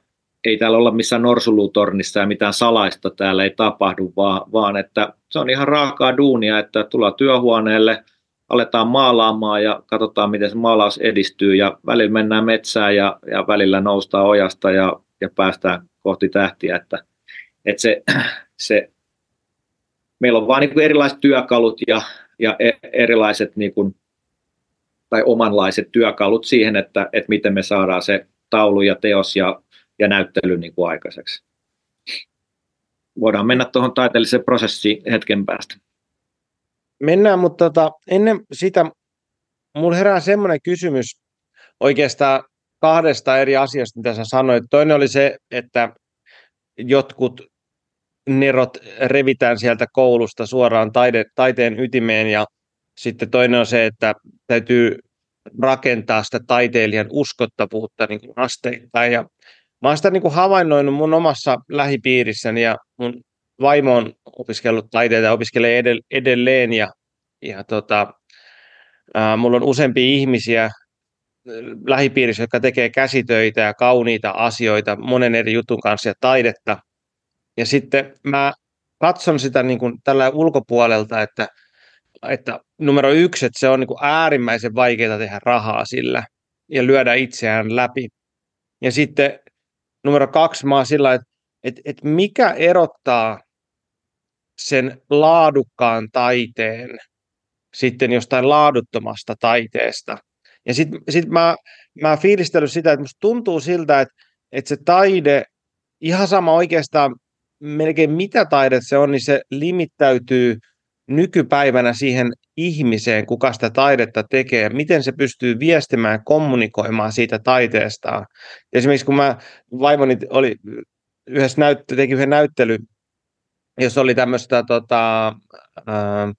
ei täällä olla missään norsulutornissa ja mitään salaista täällä ei tapahdu, vaan, vaan että se on ihan raakaa duunia, että tullaan työhuoneelle, aletaan maalaamaan ja katsotaan, miten se maalaus edistyy ja välillä mennään metsään ja, ja välillä noustaan ojasta ja ja päästään kohti tähtiä, että, että se, se, meillä on vain niin erilaiset työkalut ja, ja e, erilaiset niin kuin, tai omanlaiset työkalut siihen, että, että miten me saadaan se taulu ja teos ja, ja näyttely niin kuin aikaiseksi. Voidaan mennä tuohon taiteelliseen prosessiin hetken päästä. Mennään, mutta tota, ennen sitä minulla herää semmoinen kysymys oikeastaan kahdesta eri asiasta, mitä sä sanoit. Toinen oli se, että jotkut nerot revitään sieltä koulusta suoraan taide, taiteen ytimeen ja sitten toinen on se, että täytyy rakentaa sitä taiteilijan uskottavuutta niin kuin asteittain. Ja mä oon sitä niin kuin havainnoinut mun omassa lähipiirissäni ja mun vaimo on opiskellut taiteita ja opiskelee edelleen ja, ja tota, ää, mulla on useampia ihmisiä, lähipiirissä, jotka tekee käsitöitä ja kauniita asioita monen eri jutun kanssa ja taidetta. Ja sitten mä katson sitä niin kuin tällä ulkopuolelta, että, että numero yksi, että se on niin kuin äärimmäisen vaikeaa tehdä rahaa sillä ja lyödä itseään läpi. Ja sitten numero kaksi, mä oon sillä, että, että, että mikä erottaa sen laadukkaan taiteen sitten jostain laaduttomasta taiteesta. Ja sitten sit mä, mä fiilistellyt sitä, että musta tuntuu siltä, että, että se taide, ihan sama oikeastaan melkein mitä taide se on, niin se limittäytyy nykypäivänä siihen ihmiseen, kuka sitä taidetta tekee, miten se pystyy viestimään kommunikoimaan siitä taiteestaan. Esimerkiksi kun mä vaimoni oli yhdessä näyttö, teki yhden näyttely, jos oli tämmöistä tota, äh,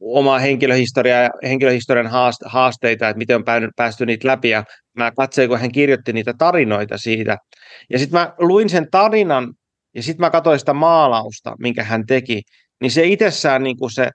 omaa henkilöhistoriaa ja henkilöhistorian haasteita, että miten on päästy niitä läpi. Ja mä katsoin, kun hän kirjoitti niitä tarinoita siitä. Ja sitten mä luin sen tarinan ja sitten mä katsoin sitä maalausta, minkä hän teki. Niin se itsessään niin kuin se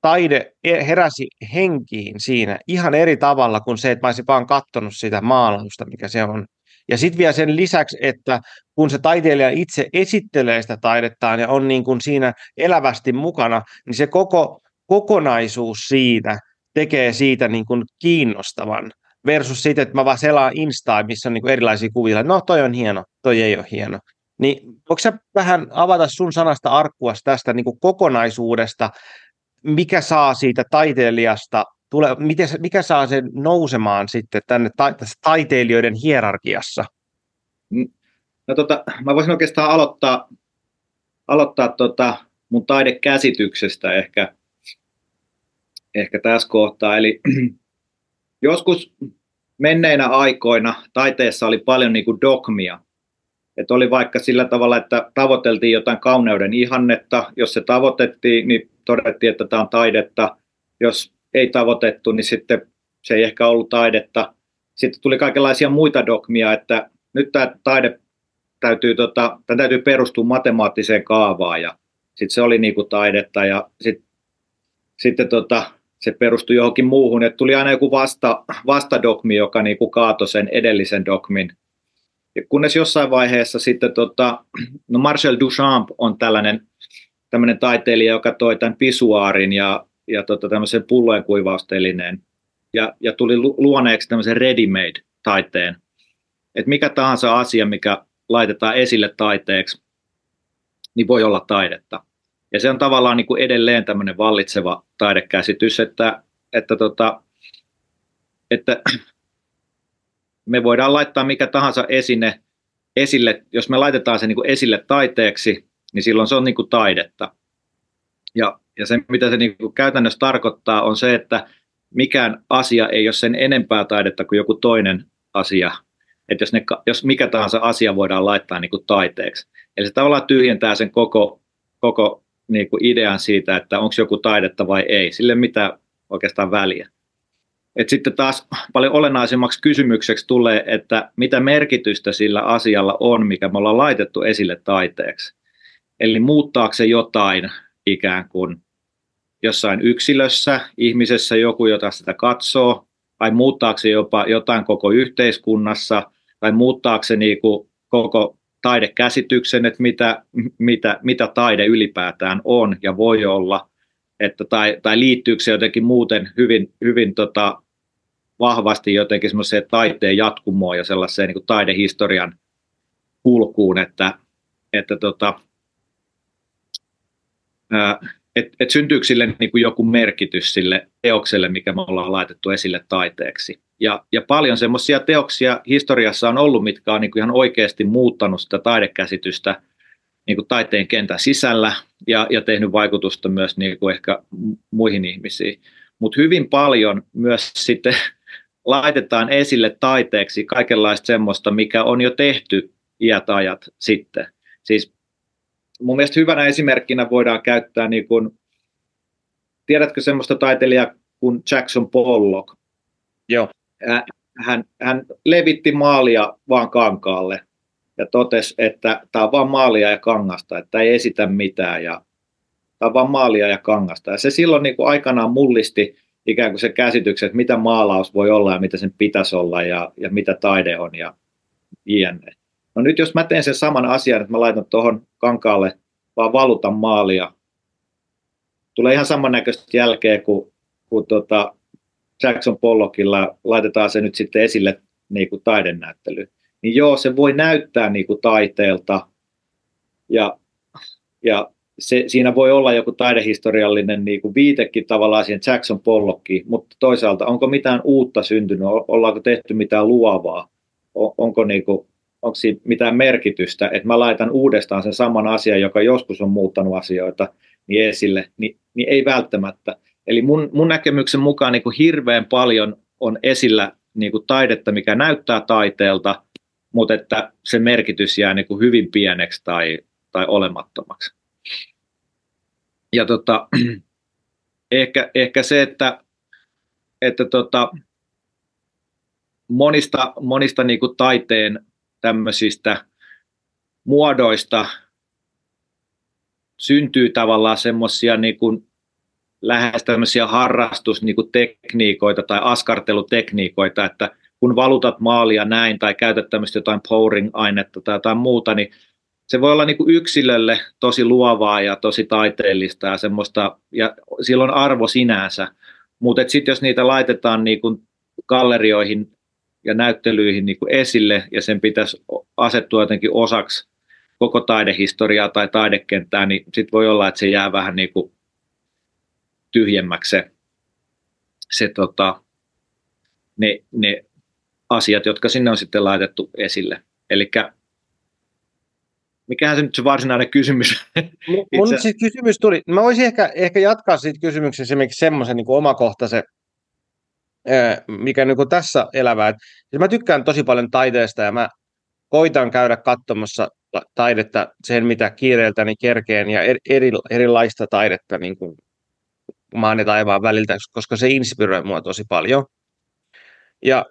taide e-, heräsi henkiin siinä ihan eri tavalla kuin se, että mä olisin vaan katsonut sitä maalausta, mikä se on. Ja sitten vielä sen lisäksi, että kun se taiteilija itse esittelee sitä taidettaan ja on niin kuin siinä elävästi mukana, niin se koko kokonaisuus siitä tekee siitä niin kuin kiinnostavan versus siitä, että mä vaan selaan Instaa, missä on niin kuin erilaisia kuvia, no toi on hieno, toi ei ole hieno. Niin voiko sä vähän avata sun sanasta arkkua tästä niin kuin kokonaisuudesta, mikä saa siitä taiteilijasta, tule, miten, mikä saa sen nousemaan sitten tänne ta, taiteilijoiden hierarkiassa? No tota, mä voisin oikeastaan aloittaa, aloittaa tota mun taidekäsityksestä ehkä, ehkä tässä kohtaa. Eli joskus menneinä aikoina taiteessa oli paljon niin kuin dogmia. Että oli vaikka sillä tavalla, että tavoiteltiin jotain kauneuden ihannetta. Jos se tavoitettiin, niin todettiin, että tämä on taidetta. Jos ei tavoitettu, niin sitten se ei ehkä ollut taidetta. Sitten tuli kaikenlaisia muita dogmia, että nyt tämä taide täytyy, tota, tämä täytyy perustua matemaattiseen kaavaan ja sitten se oli niinku taidetta ja sit, sitten tota, se perustui johonkin muuhun, että tuli aina joku vasta, vastadogmi, joka niinku kaatoi sen edellisen dogmin. Ja kunnes jossain vaiheessa sitten, tota, no Marcel Duchamp on tällainen tämmöinen taiteilija, joka toi tämän pisuaarin ja, ja tota, tämmöisen pullojen kuivaustelineen ja, ja tuli luoneeksi tämmöisen ready-made taiteen. Että mikä tahansa asia, mikä laitetaan esille taiteeksi, niin voi olla taidetta. Ja se on tavallaan niin kuin edelleen tämmöinen vallitseva taidekäsitys, että, että, tota, että me voidaan laittaa mikä tahansa esine esille, jos me laitetaan se niin kuin esille taiteeksi, niin silloin se on niin kuin taidetta. Ja, ja se, mitä se niin kuin käytännössä tarkoittaa, on se, että mikään asia ei ole sen enempää taidetta kuin joku toinen asia. Että jos, ne, jos mikä tahansa asia voidaan laittaa niin kuin taiteeksi. Eli se tavallaan tyhjentää sen koko, koko niin kuin idean siitä, että onko joku taidetta vai ei. Sille mitä oikeastaan väliä. Et sitten taas paljon olennaisemmaksi kysymykseksi tulee, että mitä merkitystä sillä asialla on, mikä me ollaan laitettu esille taiteeksi. Eli muuttaako se jotain ikään kuin jossain yksilössä, ihmisessä joku, jota sitä katsoo, vai muuttaako se jopa jotain koko yhteiskunnassa, tai muuttaako se niin kuin koko taidekäsityksen, että mitä, mitä, mitä taide ylipäätään on ja voi olla, että tai, tai liittyykö se jotenkin muuten hyvin, hyvin tota, vahvasti jotenkin semmoiseen taiteen jatkumoon ja sellaiseen niin kuin taidehistorian kulkuun, että, että tota, että et syntyykö sille niin kuin joku merkitys sille teokselle, mikä me ollaan laitettu esille taiteeksi. Ja, ja paljon semmoisia teoksia historiassa on ollut, mitkä on niin kuin ihan oikeasti muuttanut sitä taidekäsitystä niin kuin taiteen kentän sisällä ja, ja tehnyt vaikutusta myös niin kuin ehkä muihin ihmisiin. Mutta hyvin paljon myös sitten laitetaan esille taiteeksi kaikenlaista semmoista, mikä on jo tehty iät ajat sitten. Siis mun mielestä hyvänä esimerkkinä voidaan käyttää, niin kuin, tiedätkö semmoista taiteilijaa kuin Jackson Pollock? Joo. Hän, hän levitti maalia vaan kankaalle ja totesi, että tämä on vaan maalia ja kangasta, että ei esitä mitään ja tämä on vaan maalia ja kangasta. Ja se silloin niin aikanaan mullisti ikään kuin se käsityksen, että mitä maalaus voi olla ja mitä sen pitäisi olla ja, ja mitä taide on ja jne. No nyt jos mä teen sen saman asian, että mä laitan tuohon kankaalle vaan valutan maalia, tulee ihan samannäköistä jälkeä kuin, kuin tota Jackson Pollockilla, laitetaan se nyt sitten esille niin kuin taidenäyttely. Niin joo, se voi näyttää niin kuin taiteelta ja, ja se, siinä voi olla joku taidehistoriallinen niin kuin viitekin tavallaan siihen Jackson Pollockiin, mutta toisaalta onko mitään uutta syntynyt, ollaanko tehty mitään luovaa, on, onko, niin kuin, onko siinä mitään merkitystä, että mä laitan uudestaan sen saman asian, joka joskus on muuttanut asioita, niin esille, niin, niin ei välttämättä. Eli mun, mun näkemyksen mukaan niin kuin hirveän paljon on esillä niin kuin taidetta, mikä näyttää taiteelta, mutta että se merkitys jää niin kuin hyvin pieneksi tai, tai olemattomaksi. Ja tota, ehkä, ehkä se, että, että tota, monista, monista niin kuin taiteen tämmöisistä muodoista syntyy tavallaan semmoisia niin lähes tämmöisiä harrastustekniikoita tai askartelutekniikoita, että kun valutat maalia näin tai käytät tämmöistä jotain pouring-ainetta tai jotain muuta, niin se voi olla niin kuin yksilölle tosi luovaa ja tosi taiteellista ja semmoista, ja sillä on arvo sinänsä, mutta sitten jos niitä laitetaan niin kuin gallerioihin ja näyttelyihin niin kuin esille ja sen pitäisi asettua jotenkin osaksi koko taidehistoriaa tai taidekenttää, niin sitten voi olla, että se jää vähän niin kuin tyhjemmäksi se, se tota, ne, ne asiat, jotka sinne on sitten laitettu esille. Eli mikähän se nyt se varsinainen kysymys? Mun Itse... kysymys tuli, mä voisin ehkä, ehkä jatkaa siitä kysymyksen esimerkiksi semmoisen niin omakohtaisen, mikä niin kuin tässä elävää. Siis mä tykkään tosi paljon taiteesta ja mä koitan käydä katsomassa taidetta sen, mitä kiireeltäni kerkeen ja eri, erilaista taidetta niin kuin maan ja taivaan väliltä, koska se inspiroi mua tosi paljon. Ja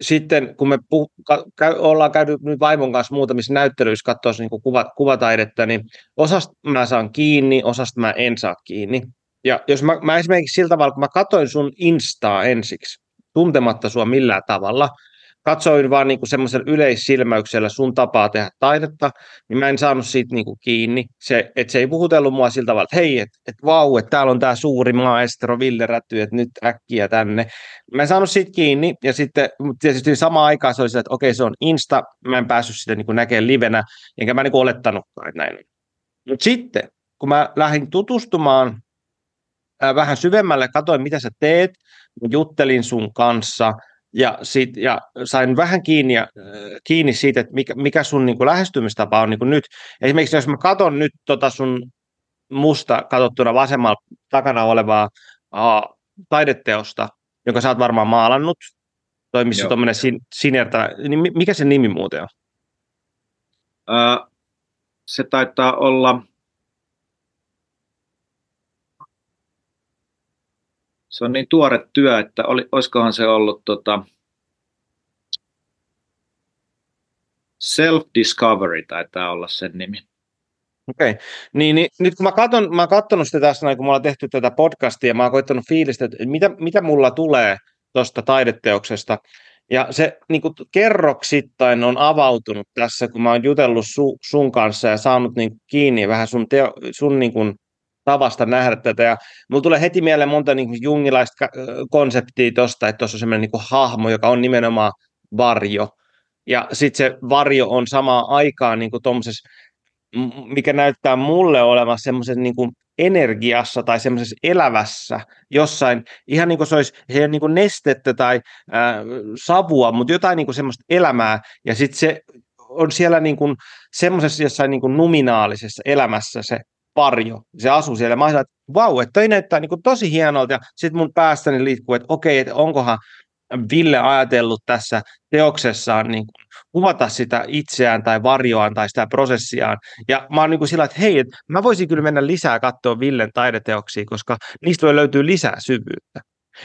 sitten kun me puh- käy, ollaan käynyt nyt vaimon kanssa muutamissa näyttelyissä katsoa niin kuva, kuvataidetta, niin osasta mä saan kiinni, osasta mä en saa kiinni. Ja jos mä, mä esimerkiksi sillä tavalla, kun mä katsoin sun Instaa ensiksi, tuntematta sua millään tavalla, katsoin vaan niin semmoisella yleissilmäyksellä sun tapaa tehdä taidetta, niin mä en saanut siitä niin kuin kiinni. Se, että se ei puhutellut mua sillä tavalla, että hei, että et, vau, että täällä on tämä suuri maestro Ville Räty, että nyt äkkiä tänne. Mä en saanut siitä kiinni, ja sitten tietysti samaan aikaan se oli se, että okei, se on Insta, mä en päässyt sitä niin näkemään livenä, enkä mä niin kuin olettanutkaan, että näin Mutta sitten, kun mä lähdin tutustumaan äh, vähän syvemmälle, katsoin mitä sä teet, juttelin sun kanssa – ja, sit, ja sain vähän kiinni, ja, äh, kiinni siitä, että mikä, mikä sun niin kuin lähestymistapa on niin kuin nyt. Esimerkiksi jos mä katson nyt tota sun musta katsottuna vasemmalla takana olevaa uh, taideteosta, jonka sä oot varmaan maalannut, toi missä tuommoinen sin, sinertä, niin mikä se nimi muuten on? Uh, se taitaa olla se on niin tuore työ, että oli, olisikohan se ollut tota, Self-Discovery taitaa olla sen nimi. Okei, okay. niin, niin, nyt kun mä katson, mä katsonut sitä tässä, kun me ollaan tehty tätä podcastia, mä oon koittanut fiilistä, että mitä, mitä mulla tulee tuosta taideteoksesta, ja se niin kuin kerroksittain on avautunut tässä, kun mä oon jutellut su, sun kanssa ja saanut niin kiinni vähän sun, teo, sun niin kuin tavasta nähdä tätä. Ja mulla tulee heti mieleen monta niin jungilaista konseptia tuosta, että tuossa on semmoinen niin hahmo, joka on nimenomaan varjo. Ja sitten se varjo on samaan aikaan niin kuin mikä näyttää mulle olevan semmoisen niin energiassa tai semmoisessa elävässä jossain, ihan niin kuin se olisi se niin kuin nestettä tai äh, savua, mutta jotain niin kuin semmoista elämää, ja sitten se on siellä niin kuin semmoisessa jossain niin kuin numinaalisessa elämässä se varjo. Se asuu siellä. Mä ajattelin, että vau, että toi näyttää niin tosi hienolta. Ja sitten mun päästäni liikkuu, että okei, että onkohan Ville ajatellut tässä teoksessaan niin kuin, kuvata sitä itseään tai varjoaan tai sitä prosessiaan. Ja mä oon niin kuin sillä, että hei, että mä voisin kyllä mennä lisää katsoa Villen taideteoksia, koska niistä voi löytyä lisää syvyyttä.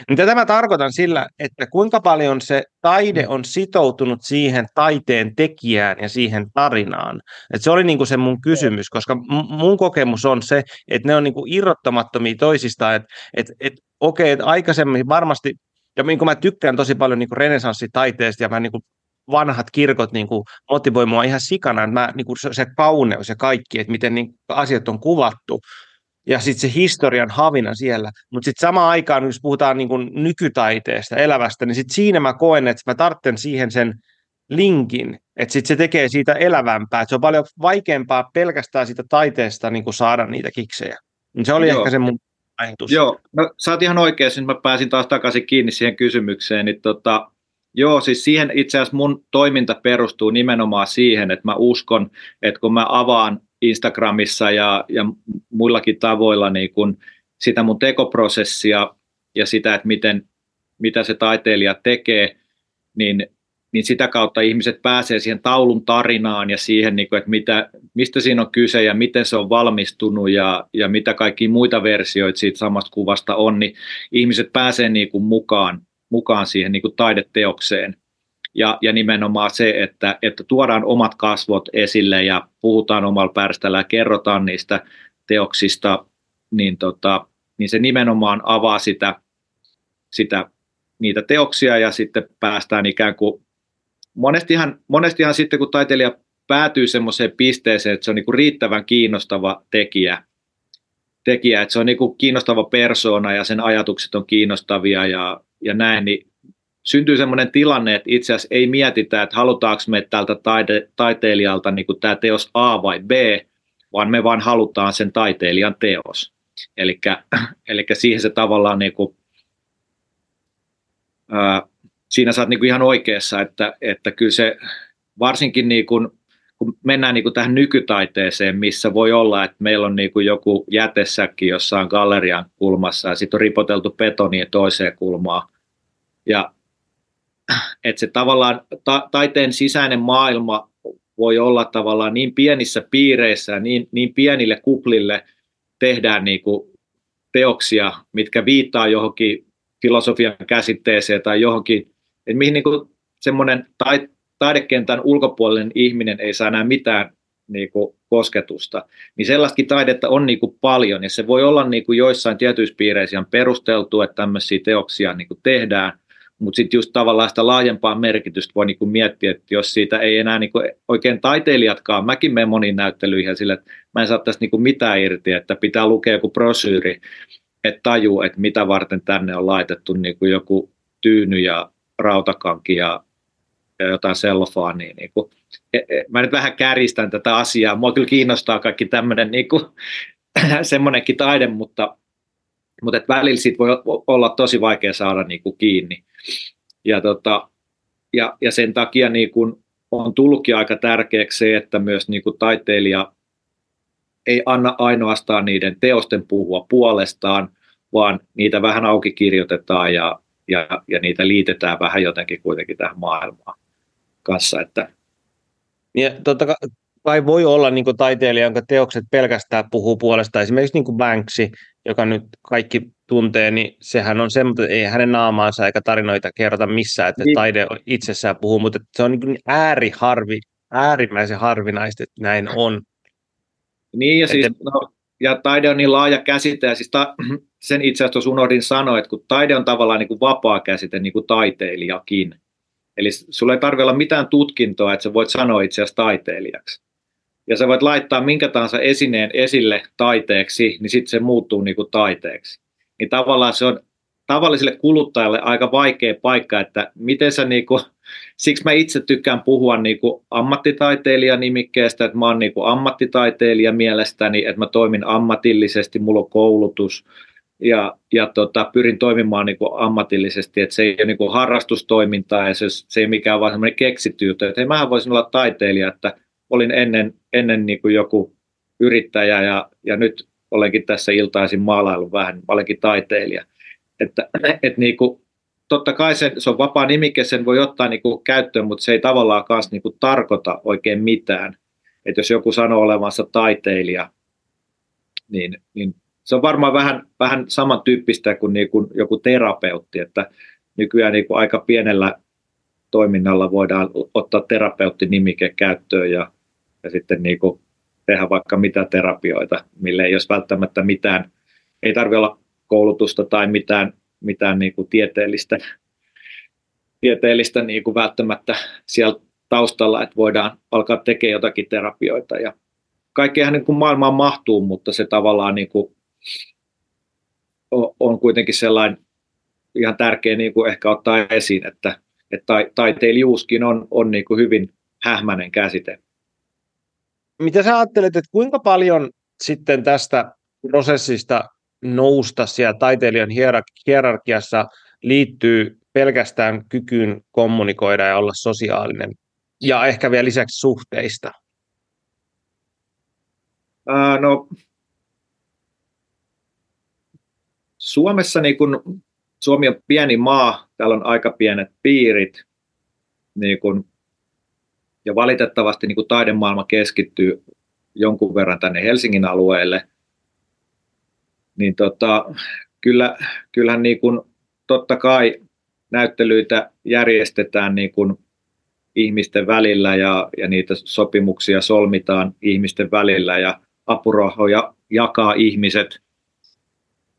Niin tätä mä tarkoitan sillä, että kuinka paljon se taide mm. on sitoutunut siihen taiteen tekijään ja siihen tarinaan. Et se oli niinku se mun kysymys, koska mun kokemus on se, että ne on niinku irrottamattomia toisistaan. Että et, et, okei, okay, että aikaisemmin varmasti, ja niin mä tykkään tosi paljon niinku renesanssitaiteesta ja mä niinku vanhat kirkot niin kuin motivoi mua ihan sikana, että mä, niin kuin se, se kauneus ja kaikki, että miten niin asiat on kuvattu, ja sitten se historian havina siellä. Mutta sitten samaan aikaan, jos puhutaan niin kuin nykytaiteesta, elävästä, niin sitten siinä mä koen, että mä tarvitsen siihen sen linkin, Että sitten se tekee siitä elävämpää. Et se on paljon vaikeampaa pelkästään siitä taiteesta niin kuin saada niitä kiksejä. Se oli Joo. ehkä se mun ajatus. Joo, no, sä oot ihan oikeassa, nyt mä pääsin taas takaisin kiinni siihen kysymykseen. Niin tota, joo, siis siihen itse asiassa mun toiminta perustuu nimenomaan siihen, että mä uskon, että kun mä avaan Instagramissa ja, ja muillakin tavoilla niin kun sitä mun tekoprosessia ja sitä, että miten, mitä se taiteilija tekee, niin, niin sitä kautta ihmiset pääsee siihen taulun tarinaan ja siihen, niin kuin, että mitä, mistä siinä on kyse ja miten se on valmistunut ja, ja mitä kaikki muita versioita siitä samasta kuvasta on, niin ihmiset pääsee niin kuin mukaan, mukaan siihen niin kuin taideteokseen. Ja, ja nimenomaan se, että, että tuodaan omat kasvot esille ja puhutaan omalla pärställä ja kerrotaan niistä teoksista, niin, tota, niin se nimenomaan avaa sitä, sitä, niitä teoksia ja sitten päästään ikään kuin, monestihan, monestihan sitten kun taiteilija päätyy semmoiseen pisteeseen, että se on niin kuin riittävän kiinnostava tekijä, tekijä, että se on niin kuin kiinnostava persoona ja sen ajatukset on kiinnostavia ja, ja näin, niin syntyy semmoinen tilanne, että itse asiassa ei mietitä, että halutaanko me tältä taide, taiteilijalta niin kuin tämä teos A vai B, vaan me vaan halutaan sen taiteilijan teos. Eli siihen se tavallaan niin kuin, ää, siinä sä oot niin kuin ihan oikeassa, että, että kyllä se varsinkin niin kuin, kun mennään niin kuin tähän nykytaiteeseen, missä voi olla, että meillä on niin kuin joku jätesäkki jossain gallerian kulmassa ja sitten on ripoteltu betonia toiseen kulmaan. Ja että se tavallaan ta- taiteen sisäinen maailma voi olla tavallaan niin pienissä piireissä niin, niin pienille kuplille tehdään niin kuin teoksia, mitkä viittaa johonkin filosofian käsitteeseen tai johonkin, että mihin niin kuin semmoinen tai, taidekentän ulkopuolinen ihminen ei saa enää mitään niin kuin kosketusta, niin sellaistakin taidetta on niin kuin paljon, ja se voi olla niin kuin joissain tietyissä piireissä ihan perusteltu, että tämmöisiä teoksia niin kuin tehdään, mutta sitten just tavallaan sitä laajempaa merkitystä voi niinku miettiä, että jos siitä ei enää niinku oikein taiteilijatkaan, mäkin menen moniin näyttelyihin sille, että mä en saa tästä niinku mitään irti, että pitää lukea joku brosyyri, että tajuu, että mitä varten tänne on laitettu niinku joku tyyny ja rautakanki ja, ja jotain sellofaania. Niinku. E, e, mä nyt vähän kärjistän tätä asiaa, mua kyllä kiinnostaa kaikki tämmöinen niinku, semmoinenkin taide, mutta mutta et välillä siitä voi olla tosi vaikea saada niinku kiinni. Ja, tota, ja, ja sen takia niinku on tullutkin aika tärkeäksi se, että myös niinku taiteilija ei anna ainoastaan niiden teosten puhua puolestaan, vaan niitä vähän auki kirjoitetaan ja, ja, ja niitä liitetään vähän jotenkin kuitenkin tähän maailmaan kanssa. Että... Ja totta kai voi olla niin taiteilija, jonka teokset pelkästään puhuu puolestaan. Esimerkiksi niin kuin joka nyt kaikki tuntee, niin sehän on semmoinen, ei hänen naamaansa eikä tarinoita kerrota missään, että niin. taide itsessään puhuu, mutta se on niin ääriharvi, äärimmäisen harvinaista, että näin on. Niin, ja, siis, no, ja taide on niin laaja käsite, ja siis ta, sen itse asiassa unohdin sanoa, että kun taide on tavallaan niin kuin vapaa käsite, niin kuin taiteilijakin. Eli sulla ei tarvitse olla mitään tutkintoa, että sä voit sanoa itse asiassa taiteilijaksi ja sä voit laittaa minkä tahansa esineen esille taiteeksi, niin sitten se muuttuu niin kuin taiteeksi. Niin tavallaan se on tavalliselle kuluttajalle aika vaikea paikka, että miten sä niin kuin, siksi mä itse tykkään puhua niin kuin ammattitaiteilijan nimikkeestä, että mä oon niin kuin ammattitaiteilija mielestäni, että mä toimin ammatillisesti, mulla on koulutus ja, ja tota, pyrin toimimaan niin kuin ammatillisesti, että se ei ole niin kuin harrastustoimintaa ja se, se ei mikään vaan semmoinen keksitty juttu, että hei, mähän voisin olla taiteilija, että olin ennen, ennen niin kuin joku yrittäjä ja, ja nyt olenkin tässä iltaisin maalailu vähän, olenkin taiteilija. Että, et niin kuin, totta kai se, se on vapaa nimike, sen voi ottaa niin kuin käyttöön, mutta se ei tavallaan kanssa niin kuin tarkoita oikein mitään. Että jos joku sanoo olevansa taiteilija, niin, niin se on varmaan vähän, vähän samantyyppistä kuin, niin kuin joku terapeutti, että nykyään niin kuin aika pienellä toiminnalla voidaan ottaa terapeuttinimike käyttöön ja, ja sitten niin kuin tehdä vaikka mitä terapioita, mille ei olisi välttämättä mitään, ei tarvitse olla koulutusta tai mitään, mitään niin kuin tieteellistä, tieteellistä niin kuin välttämättä siellä taustalla, että voidaan alkaa tekemään jotakin terapioita ja kaikkea niin kuin maailmaan mahtuu, mutta se tavallaan niin kuin on kuitenkin sellainen ihan tärkeä niin kuin ehkä ottaa esiin, että, että taiteilijuuskin on, on niin kuin hyvin hähmäinen käsite. Mitä sä ajattelet, että kuinka paljon sitten tästä prosessista nousta siellä taiteilijan hierarkiassa liittyy pelkästään kykyyn kommunikoida ja olla sosiaalinen, ja ehkä vielä lisäksi suhteista? Ää, no, Suomessa niin kun, Suomi on pieni maa, täällä on aika pienet piirit, niin kun, ja valitettavasti niin kun taidemaailma keskittyy jonkun verran tänne Helsingin alueelle, niin tota, kyllä, kyllähän niin kun, totta kai näyttelyitä järjestetään niin kun ihmisten välillä ja, ja niitä sopimuksia solmitaan ihmisten välillä ja apurahoja jakaa ihmiset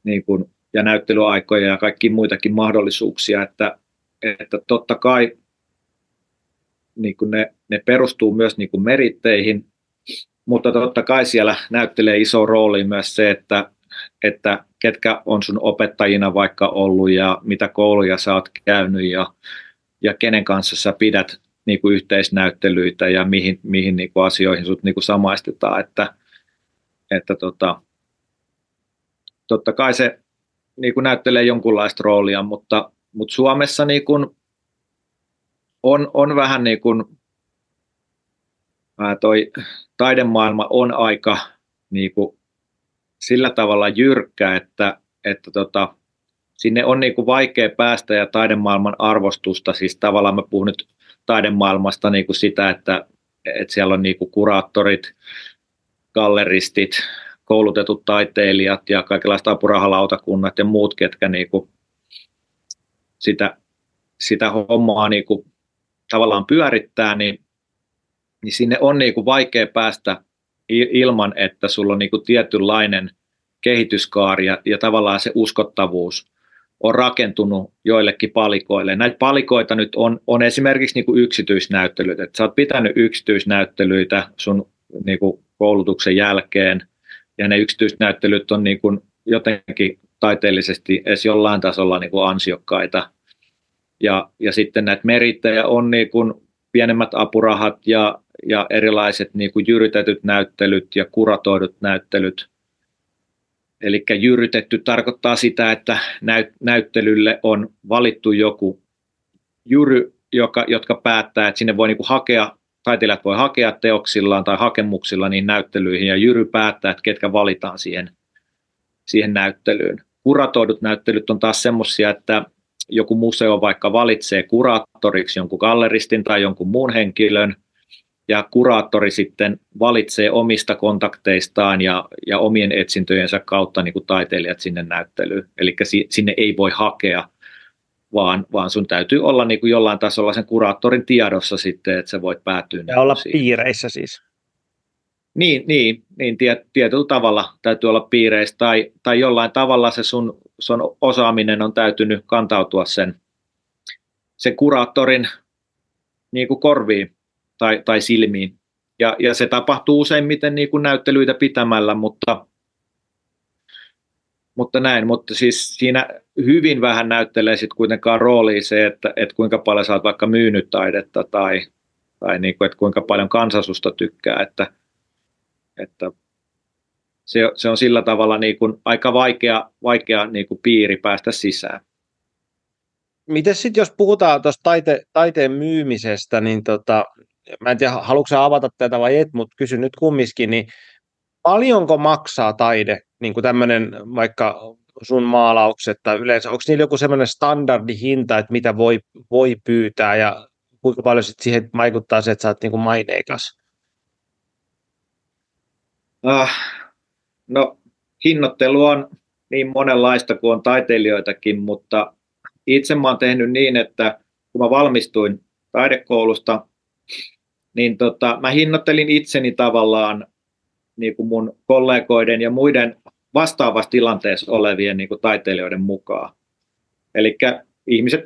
niin kun, ja näyttelyaikoja ja kaikki muitakin mahdollisuuksia, että, että totta kai niin kuin ne, ne perustuu myös niin kuin meritteihin, mutta totta kai siellä näyttelee iso rooli myös se, että, että ketkä on sun opettajina vaikka ollut ja mitä kouluja sä oot käynyt ja, ja kenen kanssa sä pidät niin kuin yhteisnäyttelyitä ja mihin, mihin niin kuin asioihin sut niin kuin samaistetaan, että, että tota, totta kai se niin kuin näyttelee jonkunlaista roolia, mutta, mutta Suomessa niin kuin on, on vähän niin kuin, toi taidemaailma on aika niin kuin sillä tavalla jyrkkä, että, että tota, sinne on niin kuin vaikea päästä ja taidemaailman arvostusta, siis tavallaan mä puhun nyt taidemaailmasta niin kuin sitä, että, että siellä on niin kuin kuraattorit, galleristit, koulutetut taiteilijat ja kaikenlaiset apurahalautakunnat ja muut, ketkä niin kuin sitä, sitä hommaa niin kuin tavallaan pyörittää, niin, niin sinne on niin kuin vaikea päästä ilman, että sulla on niin kuin tietynlainen kehityskaari ja, ja tavallaan se uskottavuus on rakentunut joillekin palikoille. Näitä palikoita nyt on, on esimerkiksi niin kuin yksityisnäyttelyt. Että sä oot pitänyt yksityisnäyttelyitä sun niin kuin koulutuksen jälkeen – ja ne yksityisnäyttelyt on niin kuin jotenkin taiteellisesti edes jollain tasolla niin kuin ansiokkaita. Ja, ja sitten näitä merittejä on niin kuin pienemmät apurahat ja, ja erilaiset niin kuin jyrytetyt näyttelyt ja kuratoidut näyttelyt. Eli jyrytetty tarkoittaa sitä, että näyt, näyttelylle on valittu joku jyry, joka, jotka päättää, että sinne voi niin kuin hakea taiteilijat voi hakea teoksillaan tai hakemuksilla niin näyttelyihin ja Jyry päättää, että ketkä valitaan siihen, siihen näyttelyyn. Kuratoidut näyttelyt on taas semmoisia, että joku museo vaikka valitsee kuraattoriksi jonkun galleristin tai jonkun muun henkilön, ja kuraattori sitten valitsee omista kontakteistaan ja, ja omien etsintöjensä kautta niin kuin taiteilijat sinne näyttelyyn. Eli si, sinne ei voi hakea vaan, vaan sun täytyy olla niin kuin jollain tasolla sen kuraattorin tiedossa sitten, että sä voit päätyä. Ja niin olla siihen. piireissä siis. Niin, niin, niin tiet, tietyllä tavalla täytyy olla piireissä tai, tai jollain tavalla se sun, sun osaaminen on täytynyt kantautua sen, sen kuraattorin niin kuin korviin tai, tai silmiin. Ja, ja se tapahtuu useimmiten niin kuin näyttelyitä pitämällä, mutta mutta näin, mutta siis siinä hyvin vähän näyttelee sitten kuitenkaan roolia se, että, että kuinka paljon sä oot vaikka myynyt taidetta tai, tai niin kuin, että kuinka paljon kansasusta tykkää, että, että se, se on sillä tavalla niin kuin aika vaikea, vaikea niin kuin piiri päästä sisään. Miten sitten, jos puhutaan tuosta taite, taiteen myymisestä, niin tota, mä en tiedä, haluatko avata tätä vai et, mutta kysyn nyt kumminkin, niin paljonko maksaa taide, niin kuin tämmöinen vaikka sun maalaukset tai yleensä, onko niillä joku semmoinen standardihinta, että mitä voi, voi pyytää ja kuinka paljon sit siihen vaikuttaa se, että sä oot niin kuin maineikas? Uh, no hinnoittelu on niin monenlaista kuin on taiteilijoitakin, mutta itse mä oon tehnyt niin, että kun mä valmistuin taidekoulusta, niin tota, mä hinnoittelin itseni tavallaan niin kuin mun kollegoiden ja muiden vastaavassa tilanteessa olevien niin kuin taiteilijoiden mukaan. Eli ihmiset,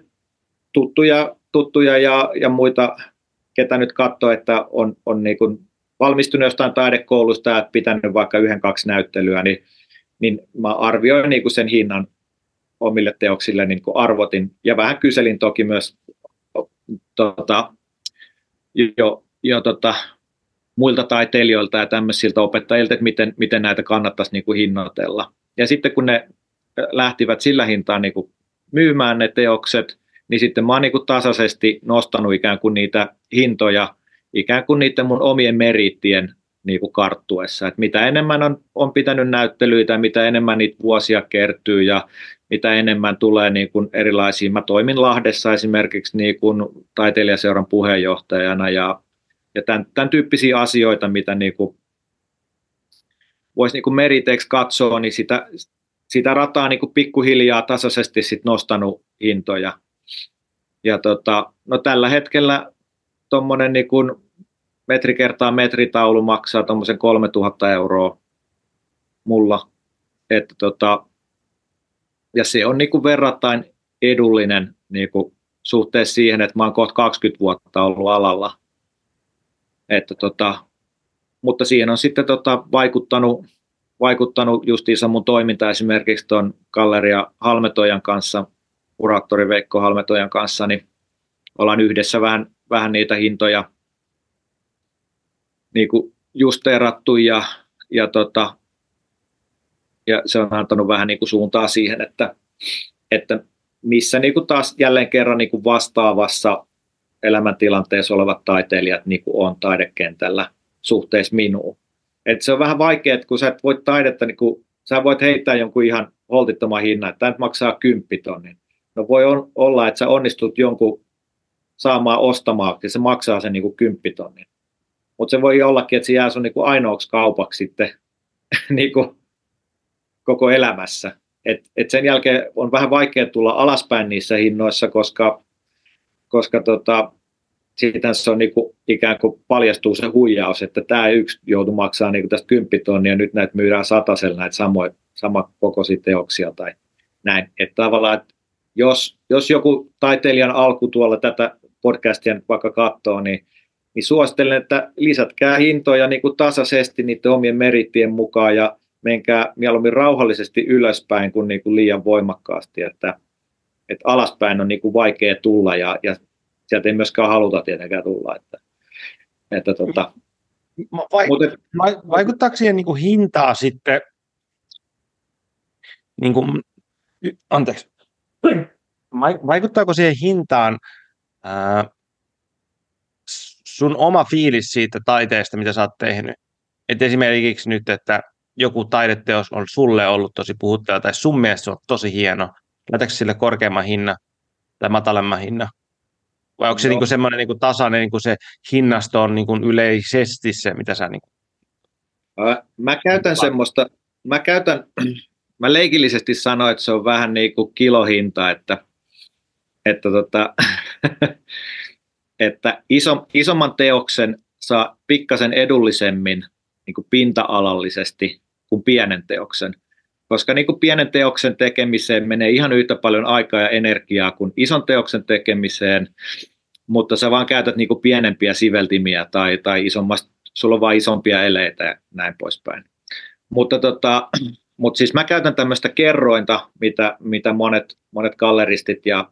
tuttuja, tuttuja ja, ja muita, ketä nyt katsoo, että on, on niin kuin valmistunut jostain taidekoulusta ja pitänyt vaikka yhden, kaksi näyttelyä, niin, niin mä arvioin niin kuin sen hinnan omille teoksille, niin kuin arvotin. Ja vähän kyselin toki myös tota, jo jo tota, muilta taiteilijoilta ja tämmöisiltä opettajilta, että miten, miten näitä kannattaisi niin kuin hinnoitella. Ja sitten kun ne lähtivät sillä hintaan niin kuin myymään ne teokset, niin sitten mä oon niin kuin tasaisesti nostanut ikään kuin niitä hintoja ikään kuin niiden mun omien merittien niin kuin karttuessa. Että mitä enemmän on, on pitänyt näyttelyitä, mitä enemmän niitä vuosia kertyy ja mitä enemmän tulee niin kuin erilaisia. Mä toimin Lahdessa esimerkiksi niin kuin taiteilijaseuran puheenjohtajana ja, ja tämän, tämän tyyppisiä asioita, mitä niin kuin voisi niin kuin meriteeksi katsoa, niin sitä, sitä rataa niin kuin pikkuhiljaa tasaisesti sit nostanut hintoja. Ja tota, no tällä hetkellä tuommoinen niin metri kertaa metritaulu maksaa tuommoisen 3000 euroa mulla. Että tota, ja se on niin kuin verrattain edullinen niin kuin suhteessa siihen, että mä oon kohta 20 vuotta ollut alalla. Että tota, mutta siihen on sitten tota vaikuttanut, vaikuttanut justiinsa mun toiminta esimerkiksi tuon Galleria Halmetojan kanssa, kuraattori Veikko Halmetojan kanssa, niin ollaan yhdessä vähän, vähän niitä hintoja niin kuin justeerattu ja, ja, tota, ja se on antanut vähän niin kuin suuntaa siihen, että, että missä niin kuin taas jälleen kerran niin kuin vastaavassa elämäntilanteessa olevat taiteilijat niin kuin on taidekentällä suhteessa minuun. Et se on vähän vaikea, että kun sä et voi taidetta, niin kuin, sä voit heittää jonkun ihan holtittoman hinnan, että tämä maksaa kymppitonnin. No voi on, olla, että sä onnistut jonkun saamaan ostamaan, se maksaa sen niin kuin kymppitonnin. Mutta se voi ollakin, että se jää sun niin kuin ainoaksi kaupaksi sitten niin kuin koko elämässä. Et, et sen jälkeen on vähän vaikea tulla alaspäin niissä hinnoissa, koska, koska tota, siitä se on niinku, ikään kuin paljastuu se huijaus, että tämä yksi joutuu maksaa niinku tästä kymppitonnia ja nyt näitä myydään satasella näitä samoja, kokoisia teoksia tai näin. Että tavallaan, että jos, jos joku taiteilijan alku tuolla tätä podcastia vaikka katsoo, niin, niin suosittelen, että lisätkää hintoja niin kuin tasaisesti niiden omien merittien mukaan ja menkää mieluummin rauhallisesti ylöspäin kuin, niin kuin liian voimakkaasti, että, että alaspäin on niin kuin vaikea tulla ja, ja sieltä ei myöskään haluta tietenkään tulla. Että, että tota, Vai, mutta, vaikuttaako siihen niin kuin hintaa sitten, niin kuin, anteeksi, vaikuttaako siihen hintaan ää, sun oma fiilis siitä taiteesta, mitä sä oot tehnyt? Et esimerkiksi nyt, että joku taideteos on sulle ollut tosi puhuttava tai sun mielestä se on tosi hieno, laitatko sille korkeamman hinnan tai matalemman hinnan? Vai onko se no. niin semmoinen niin tasainen, niin kuin se hinnasto on niin kuin yleisesti se, mitä sä... Niin kuin... Mä käytän semmoista, mä käytän, mä leikillisesti sanoin, että se on vähän niin kuin kilohinta, että, että, tota, että iso, isomman teoksen saa pikkasen edullisemmin niin kuin pinta-alallisesti kuin pienen teoksen. Koska niin kuin pienen teoksen tekemiseen menee ihan yhtä paljon aikaa ja energiaa kuin ison teoksen tekemiseen, mutta sä vaan käytät niin kuin pienempiä siveltimiä tai, tai isommasta, sulla on vain isompia eleitä ja näin poispäin. Mutta tota, mutta siis mä käytän tämmöistä kerrointa, mitä, mitä monet, monet galleristit ja,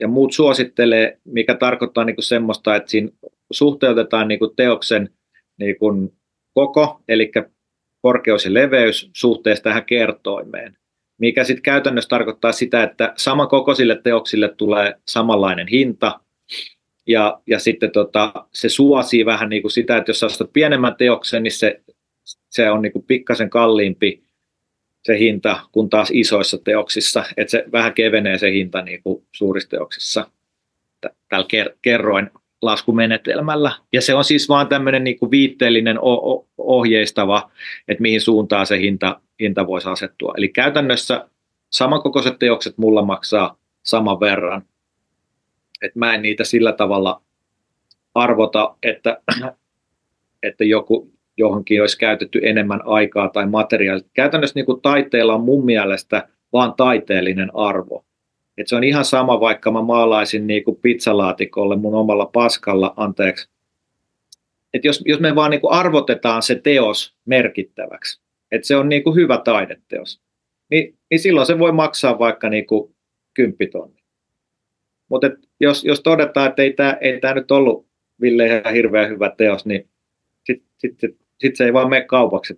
ja muut suosittelee, mikä tarkoittaa niin kuin semmoista, että siinä suhteutetaan niin kuin teoksen niin kuin koko, eli korkeus ja leveys suhteessa tähän kertoimeen, mikä sitten käytännössä tarkoittaa sitä, että samankokoisille teoksille tulee samanlainen hinta, ja, ja sitten tota, se suosii vähän niin kuin sitä, että jos sä ostat pienemmän teoksen, niin se, se on niin kuin pikkasen kalliimpi se hinta kuin taas isoissa teoksissa, että se vähän kevenee se hinta niin kuin suurissa teoksissa tällä kerroin laskumenetelmällä. Ja se on siis vaan tämmöinen niin kuin viitteellinen ohjeistava, että mihin suuntaan se hinta, hinta voisi asettua. Eli käytännössä samankokoiset teokset mulla maksaa saman verran. Et mä en niitä sillä tavalla arvota, että, että joku johonkin olisi käytetty enemmän aikaa tai materiaalia. Käytännössä niin kuin taiteella on mun mielestä vaan taiteellinen arvo. Et se on ihan sama, vaikka mä maalaisin niin kuin pizzalaatikolle mun omalla paskalla, anteeksi. Et jos, jos me vaan niin kuin arvotetaan se teos merkittäväksi, että se on niin kuin hyvä taideteos, niin, niin silloin se voi maksaa vaikka niin kuin kymppitonni. Mutta jos, jos todetaan, että ei tämä ei nyt ollut Ville ihan hirveän hyvä teos, niin sitten sit, sit, sit se ei vaan mene kaupaksi.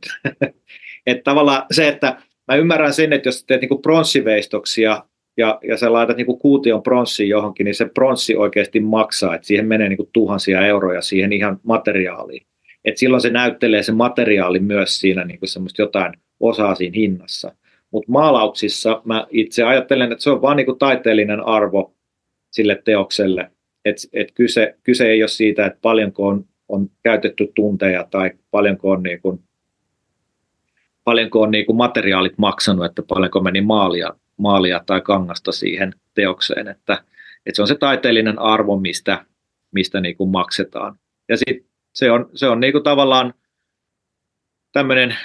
että tavallaan se, että mä ymmärrän sen, että jos teet niinku pronssiveistoksia ja, ja sä laitat niinku kuution pronssi johonkin, niin se pronssi oikeasti maksaa, että siihen menee niinku tuhansia euroja siihen ihan materiaaliin. Et silloin se näyttelee se materiaali myös siinä niinku semmoista jotain osaa siinä hinnassa. Mutta maalauksissa mä itse ajattelen, että se on vaan niinku taiteellinen arvo sille teokselle. Et, et kyse, kyse ei ole siitä, että paljonko on, on käytetty tunteja tai paljonko on, niinku, paljonko on niinku materiaalit maksanut, että paljonko meni maalia, maalia tai kangasta siihen teokseen. Että, että se on se taiteellinen arvo, mistä, mistä niinku maksetaan. Ja sit se on, se on niinku tavallaan tämmöinen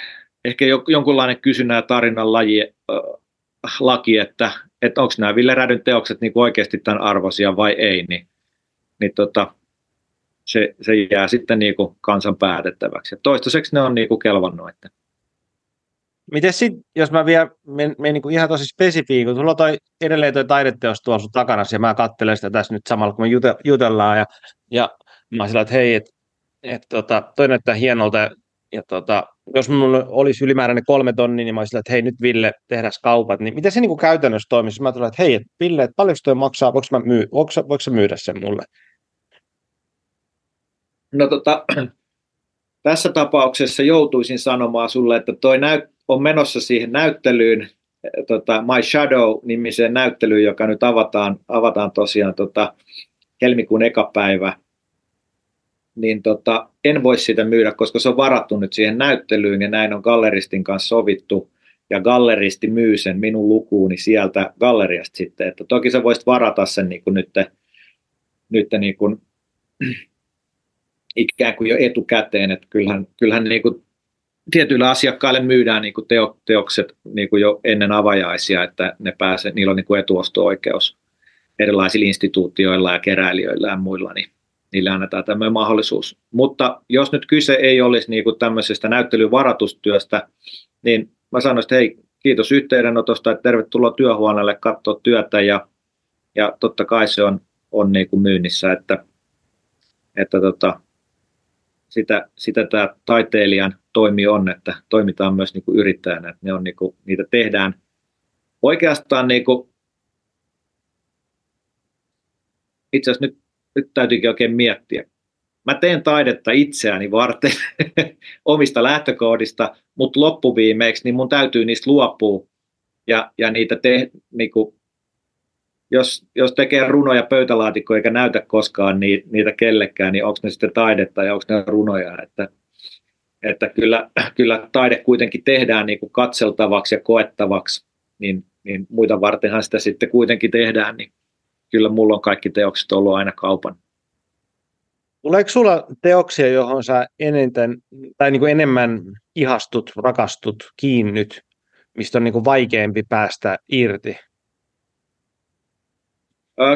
ehkä jonkunlainen kysynnän ja tarinan laji, äh, laki, että, että onko nämä Ville Rädyn teokset niin oikeasti tämän arvoisia vai ei, niin, niin tota, se, se jää sitten niin kuin kansan päätettäväksi. Ja toistaiseksi ne on niin kuin kelvannut. Että. Miten sitten, jos mä vielä menen men niin ihan tosi spesifiin, kun sulla on toi, edelleen tuo taideteos tuolla sun takana, ja mä katselen sitä tässä nyt samalla, kun me jutellaan, ja, ja mä sillä, että hei, että et, tota, toi näyttää hienolta, ja tota, jos minulla olisi ylimääräinen kolme tonnia, niin mä olisin, että hei nyt Ville, tehdään kaupat, niin miten se niin kuin käytännössä toimisi? Mä tulen, että hei, että Ville, että paljonko toi maksaa, voiko, mä myy, voiko, voiko myydä sen mulle? No tota, tässä tapauksessa joutuisin sanomaan sulle, että toi näyt, on menossa siihen näyttelyyn, tota, My Shadow-nimiseen näyttelyyn, joka nyt avataan, avataan tosiaan tota, helmikuun eka päivä. Niin tota, en voi sitä myydä, koska se on varattu nyt siihen näyttelyyn ja näin on galleristin kanssa sovittu. Ja galleristi myy sen minun lukuuni sieltä galleriasta sitten, että toki sä voisit varata sen niin kuin nyt, nyt niin kuin, ikään kuin jo etukäteen, että kyllähän, kyllähän niin kuin tietyille asiakkaille myydään niin kuin teo, teokset niin kuin jo ennen avajaisia, että ne pääsee, niillä on niin kuin etuosto-oikeus erilaisilla instituutioilla ja keräilijöillä ja muilla, niin niille annetaan tämmöinen mahdollisuus. Mutta jos nyt kyse ei olisi niin kuin tämmöisestä näyttelyvaratustyöstä, niin mä sanoisin, että hei, kiitos yhteydenotosta, että tervetuloa työhuoneelle katsoa työtä ja, ja totta kai se on, on niin kuin myynnissä, että, että tota, sitä, sitä tämä taiteilijan toimi on, että toimitaan myös niin kuin yrittäjänä, että ne on niin kuin, niitä tehdään oikeastaan niin kuin, itse asiassa nyt nyt täytyykin oikein miettiä. Mä teen taidetta itseäni varten omista lähtökohdista, mutta loppuviimeiksi niin mun täytyy niistä luopua ja, ja niitä te, niin kuin, jos, jos tekee runoja pöytälaatikkoja eikä näytä koskaan niitä kellekään, niin onko ne sitten taidetta ja onko ne runoja. Että, että kyllä, kyllä taide kuitenkin tehdään niin kuin katseltavaksi ja koettavaksi, niin, niin muita vartenhan sitä sitten kuitenkin tehdään. Niin kyllä mulla on kaikki teokset ollut aina kaupan. Tuleeko sulla teoksia, johon sä eniten, tai niin kuin enemmän ihastut, rakastut, kiinnyt, mistä on niin kuin vaikeampi päästä irti?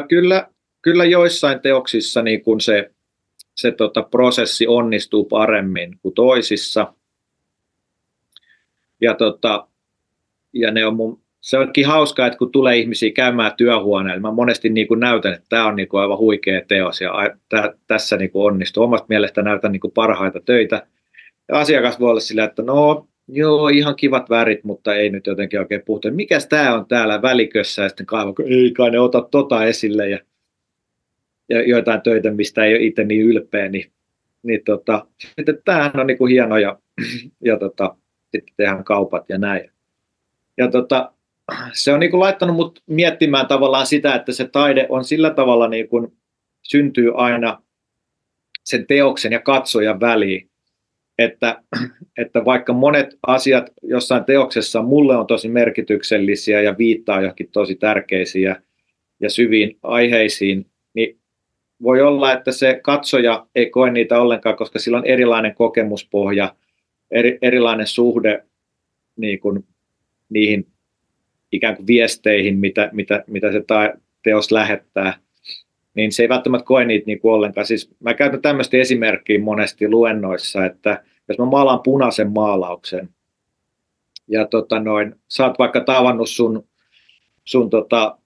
Kyllä, kyllä joissain teoksissa niin kun se, se tota, prosessi onnistuu paremmin kuin toisissa. Ja, tota, ja ne on mun se onkin hauskaa, että kun tulee ihmisiä käymään työhuoneella, mä monesti niin kuin näytän, että tämä on niin kuin aivan huikea teos ja tä, tässä niin kuin onnistuu. Omasta mielestä näytän niin kuin parhaita töitä. Ja asiakas voi olla sillä, että no joo, ihan kivat värit, mutta ei nyt jotenkin oikein puhuta. Mikäs tämä on täällä välikössä? Ja sitten kaivo, ei kai ne ota tota esille. Ja, ja joitain töitä, mistä ei ole itse niin ylpeä, niin, niin tota, sitten tämähän on niin kuin hieno ja, ja tota, sitten tehdään kaupat ja näin. Ja tota, se on niin kuin laittanut mut miettimään tavallaan sitä, että se taide on sillä tavalla niin kuin syntyy aina sen teoksen ja katsojan väliin. Että, että vaikka monet asiat jossain teoksessa mulle on tosi merkityksellisiä ja viittaa johonkin tosi tärkeisiin ja, ja syviin aiheisiin, niin voi olla, että se katsoja ei koe niitä ollenkaan, koska sillä on erilainen kokemuspohja, eri, erilainen suhde niin kuin niihin ikään kuin viesteihin, mitä, mitä, mitä se ta- teos lähettää, niin se ei välttämättä koe niitä niin kuin ollenkaan. Siis mä käytän tämmöistä esimerkkiä monesti luennoissa, että jos mä maalaan punaisen maalauksen, ja tota noin, sä oot vaikka tavannut sun, sun tota,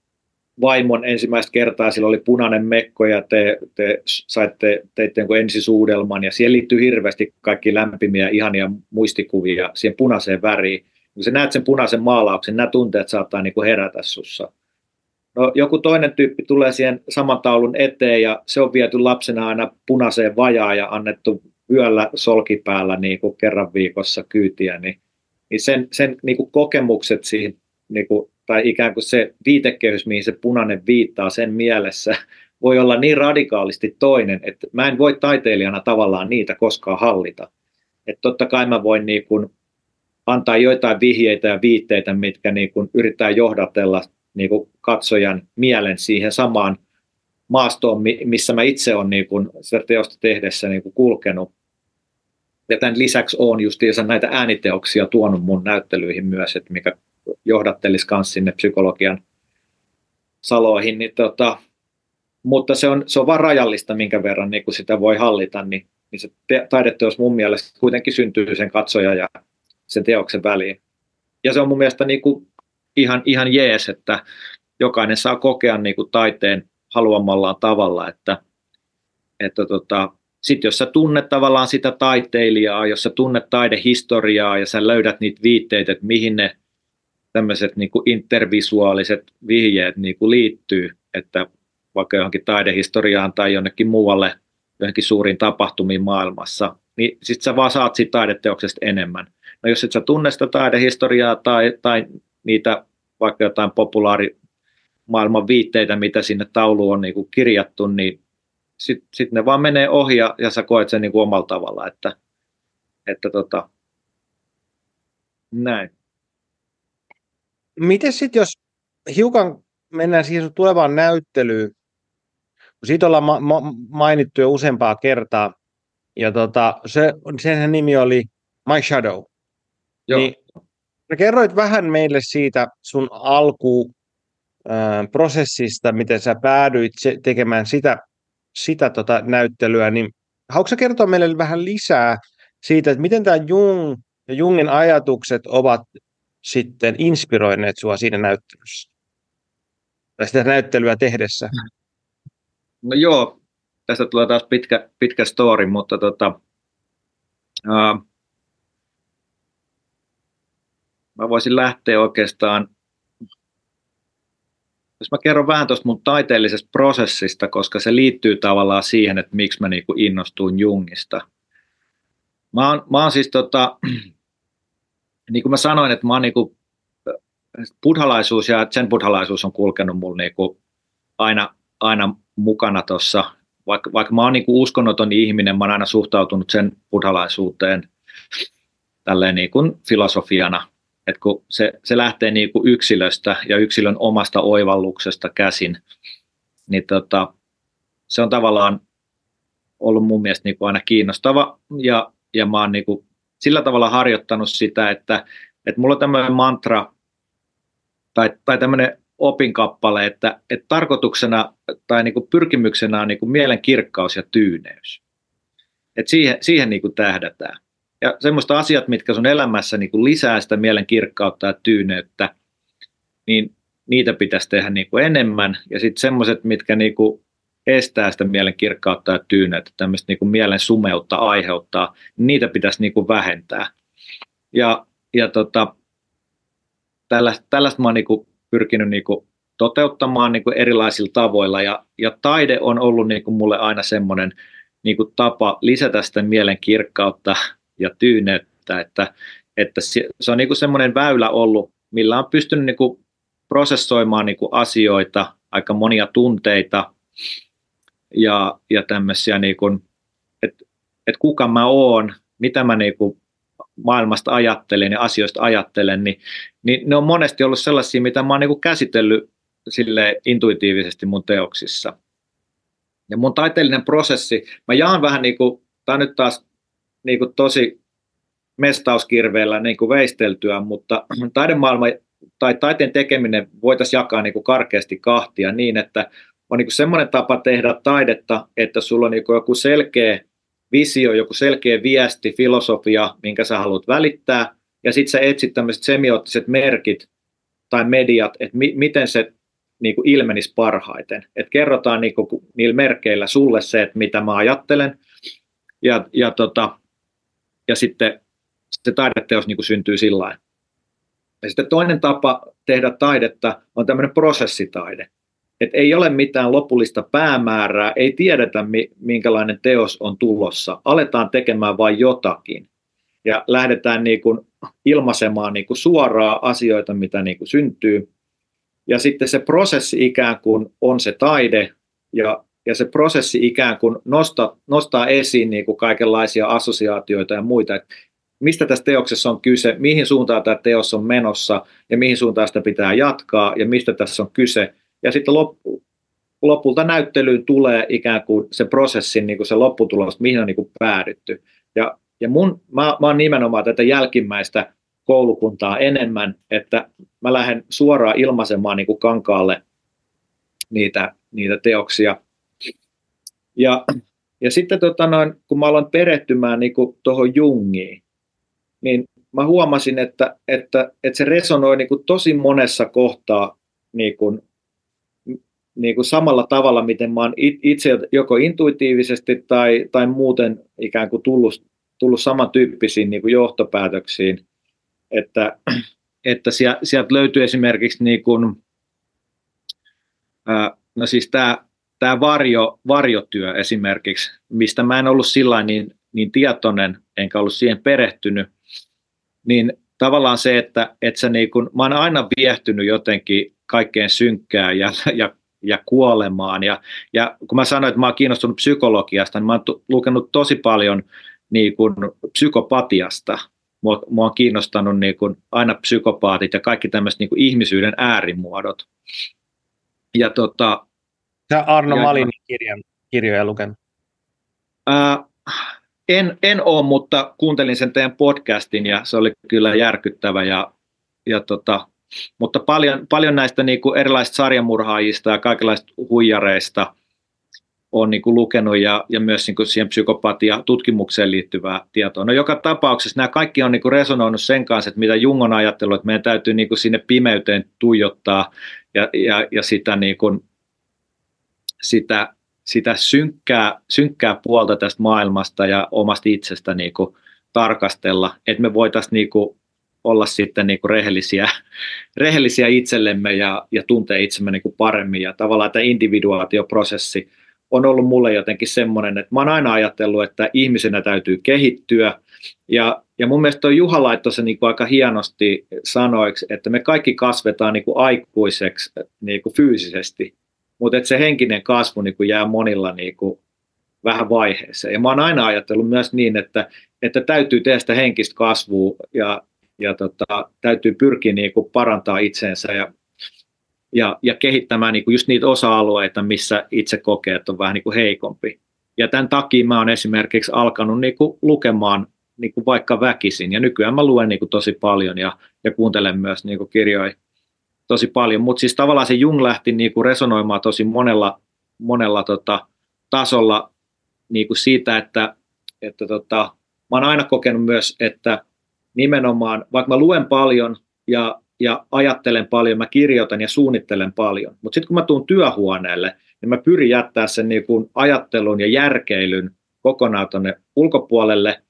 vaimon ensimmäistä kertaa, sillä oli punainen mekko ja te, te saitte, teitte ensisuudelman ja siihen liittyy hirveästi kaikki lämpimiä, ihania muistikuvia siihen punaiseen väriin. Kun sä näet sen punaisen maalauksen, nämä tunteet saattaa niin kuin herätä sussa. No, joku toinen tyyppi tulee siihen saman taulun eteen ja se on viety lapsena aina punaiseen vajaan ja annettu yöllä solkipäällä niin kuin kerran viikossa kyytiä, niin, niin sen, sen niin kuin kokemukset siihen, niin kuin, tai ikään kuin se viitekehys, mihin se punainen viittaa sen mielessä, voi olla niin radikaalisti toinen, että mä en voi taiteilijana tavallaan niitä koskaan hallita. Että totta kai mä voin niin kuin antaa joitain vihjeitä ja viitteitä, mitkä niin kuin yrittää johdatella niin kuin katsojan mielen siihen samaan maastoon, missä mä itse olen niin kuin sitä teosta tehdessä niin kuin kulkenut. Ja tämän lisäksi olen justiinsa näitä ääniteoksia tuonut mun näyttelyihin myös, että mikä johdattelisi myös sinne psykologian saloihin. Niin tota, mutta se on, se on vain rajallista, minkä verran niin kun sitä voi hallita, niin, niin se te, taideteos mun mielestä kuitenkin syntyy sen katsoja ja sen teoksen väliin. Ja se on mun mielestä niin kuin ihan, ihan jees, että jokainen saa kokea niin kuin taiteen haluamallaan tavalla, että, että tota, sitten jos sä tunnet tavallaan sitä taiteilijaa, jos sä tunnet taidehistoriaa ja sä löydät niitä viitteitä, että mihin ne tämmöiset niin kuin intervisuaaliset vihjeet niin kuin liittyy, että vaikka johonkin taidehistoriaan tai jonnekin muualle, johonkin suuriin tapahtumiin maailmassa, niin sitten sä vaan saat siitä taideteoksesta enemmän. No jos et sä tunne sitä taidehistoriaa tai, tai niitä vaikka jotain populaari maailman viitteitä, mitä sinne tauluun on niin kuin kirjattu, niin sitten sit ne vaan menee ohi ja, ja sä koet sen niin kuin omalla tavalla, että, että tota, näin. Miten sitten, jos hiukan mennään siihen tulevaan näyttelyyn, kun siitä ollaan ma- ma- mainittu jo useampaa kertaa, ja tota, se, sen nimi oli My Shadow. Joo. Niin, kerroit vähän meille siitä sun alku prosessista, miten sä päädyit tekemään sitä sitä tota näyttelyä, niin haluatko kertoa meille vähän lisää siitä, että miten tämä Jung ja Jungin ajatukset ovat sitten inspiroineet sinua siinä näyttelyssä? Tai sitä näyttelyä tehdessä? No joo, tästä tulee taas pitkä, pitkä story, mutta tota, uh, mä voisin lähteä oikeastaan jos mä kerron vähän tuosta mun taiteellisesta prosessista, koska se liittyy tavallaan siihen, että miksi mä niinku innostuin Jungista. Mä oon, mä oon siis tota, niin kuin mä sanoin, että mä oon niinku, buddhalaisuus ja sen buddhalaisuus on kulkenut mulla niinku aina, aina mukana tuossa. Vaikka, vaikka mä oon niinku uskonnoton ihminen, mä oon aina suhtautunut sen buddhalaisuuteen tälleen niinku filosofiana että kun se, se lähtee niin kuin yksilöstä ja yksilön omasta oivalluksesta käsin, niin tota, se on tavallaan ollut mun mielestä niin kuin aina kiinnostava ja, ja mä oon niin kuin sillä tavalla harjoittanut sitä, että, että mulla on tämmöinen mantra tai, tai tämmöinen opinkappale, että, että tarkoituksena tai niin kuin pyrkimyksenä on niin kuin mielen kirkkaus ja tyyneys. Et siihen, siihen niin kuin tähdätään ja semmoista asiat, mitkä sun elämässä niin kuin lisää sitä mielen kirkkautta ja tyyneyttä, niin niitä pitäisi tehdä niin kuin enemmän. Ja sitten semmoiset, mitkä niin kuin estää sitä mielen kirkkautta ja tyyneyttä, tämmöistä niin kuin mielen sumeutta aiheuttaa, niin niitä pitäisi niin kuin vähentää. Ja, ja tota, tällaista, tällaista mä oon niin kuin pyrkinyt niin kuin toteuttamaan niin kuin erilaisilla tavoilla. Ja, ja taide on ollut niin kuin mulle aina semmoinen niin kuin tapa lisätä sitä mielen kirkkautta ja tyyneyttä, että, että se on niin semmoinen väylä ollut, millä on pystynyt niin kuin prosessoimaan niin kuin asioita, aika monia tunteita ja, ja tämmöisiä, niin että, että kuka mä oon, mitä mä niin maailmasta ajattelen ja asioista ajattelen, niin, niin ne on monesti ollut sellaisia, mitä mä oon niin käsitellyt sille intuitiivisesti mun teoksissa. Ja mun taiteellinen prosessi, mä jaan vähän niin kuin, tämä nyt taas niin kuin tosi mestauskirveellä niin kuin veisteltyä, mutta taidemaailma tai taiteen tekeminen voitaisiin jakaa niin kuin karkeasti kahtia niin, että on niin kuin semmoinen tapa tehdä taidetta, että sulla on niin kuin joku selkeä visio, joku selkeä viesti, filosofia, minkä sä haluat välittää, ja sitten sä etsit tämmöiset semioottiset merkit tai mediat, että mi- miten se niin kuin ilmenisi parhaiten. Et kerrotaan niin kuin, niillä merkeillä sulle se, että mitä mä ajattelen, ja, ja, tota, ja sitten se taideteos niin kuin syntyy sillä Ja sitten toinen tapa tehdä taidetta on tämmöinen prosessitaide. Et ei ole mitään lopullista päämäärää, ei tiedetä minkälainen teos on tulossa. Aletaan tekemään vain jotakin ja lähdetään niin kuin ilmaisemaan niin kuin suoraan asioita, mitä niin kuin syntyy. Ja sitten se prosessi ikään kuin on se taide ja, ja se prosessi ikään kuin nostaa, nostaa esiin niin kuin kaikenlaisia assosiaatioita ja muita, että mistä tässä teoksessa on kyse, mihin suuntaan tämä teos on menossa ja mihin suuntaan sitä pitää jatkaa ja mistä tässä on kyse. Ja sitten loppu, lopulta näyttelyyn tulee ikään kuin se prosessin niin kuin se lopputulos, mihin on niin kuin päädytty. Ja, ja mun, mä, mä oon nimenomaan tätä jälkimmäistä koulukuntaa enemmän, että mä lähden suoraan ilmaisemaan niin kuin kankaalle niitä, niitä teoksia. Ja, ja sitten tota noin, kun mä aloin perehtymään niin tuohon Jungiin, niin mä huomasin, että, että, että se resonoi niin kuin tosi monessa kohtaa niin kuin, niin kuin samalla tavalla, miten mä oon itse joko intuitiivisesti tai, tai muuten ikään kuin tullut, tullut samantyyppisiin niin kuin johtopäätöksiin, että, että sieltä löytyy esimerkiksi niin kuin, no siis tämä tämä varjo, varjotyö esimerkiksi, mistä mä en ollut sillä niin, niin tietoinen, enkä ollut siihen perehtynyt, niin tavallaan se, että, että sä niin kun, mä oon aina viehtynyt jotenkin kaikkeen synkkään ja, ja, ja kuolemaan. Ja, ja kun mä sanoin, että mä oon kiinnostunut psykologiasta, niin mä oon t- lukenut tosi paljon niin kun, psykopatiasta. Mua, mua on kiinnostanut niin kun, aina psykopaatit ja kaikki tämmöiset niin ihmisyyden äärimuodot. Ja tota, Sä Arno ja, Malinin kirjan, kirjoja lukenut? Ää, en, en ole, mutta kuuntelin sen teidän podcastin ja se oli kyllä järkyttävä. Ja, ja tota, mutta paljon, paljon näistä niin kuin erilaisista sarjamurhaajista ja kaikenlaisista huijareista on niin kuin lukenut ja, ja myös niin kuin siihen psykopatia tutkimukseen liittyvää tietoa. No joka tapauksessa nämä kaikki on niin kuin resonoinut sen kanssa, että mitä Jung on ajatellut, että meidän täytyy niin kuin sinne pimeyteen tuijottaa ja, ja, ja sitä, niin kuin, sitä sitä synkkää, synkkää puolta tästä maailmasta ja omasta itsestä niin kuin tarkastella, että me voitaisiin niin kuin olla sitten niin kuin rehellisiä, rehellisiä itsellemme ja, ja tuntea itsemme niin kuin paremmin. Ja tavallaan tämä individuaatioprosessi on ollut mulle jotenkin semmoinen, että mä oon aina ajatellut, että ihmisenä täytyy kehittyä. Ja, ja mun mielestä toi Juha laittoi se niin kuin aika hienosti sanoiksi, että me kaikki kasvetaan niin kuin aikuiseksi niin kuin fyysisesti, mutta se henkinen kasvu niin kuin jää monilla niin kuin vähän vaiheeseen. Ja mä oon aina ajatellut myös niin, että, että täytyy tehdä sitä henkistä kasvua ja, ja tota, täytyy pyrkiä niin kuin parantaa itseensä ja, ja, ja kehittämään niin kuin just niitä osa-alueita, missä itse kokee, että on vähän niin kuin heikompi. Ja tämän takia mä oon esimerkiksi alkanut niin kuin lukemaan niin kuin vaikka väkisin. Ja nykyään mä luen niin kuin tosi paljon ja, ja kuuntelen myös niin kuin kirjoja tosi paljon, mutta siis tavallaan se Jung lähti niin kuin resonoimaan tosi monella, monella tota, tasolla niin kuin siitä, että, että tota, mä oon aina kokenut myös, että nimenomaan, vaikka mä luen paljon ja, ja ajattelen paljon, mä kirjoitan ja suunnittelen paljon, mutta sitten kun mä tuun työhuoneelle, niin mä pyrin jättää sen niin kuin ajattelun ja järkeilyn kokonaan tuonne ulkopuolelle,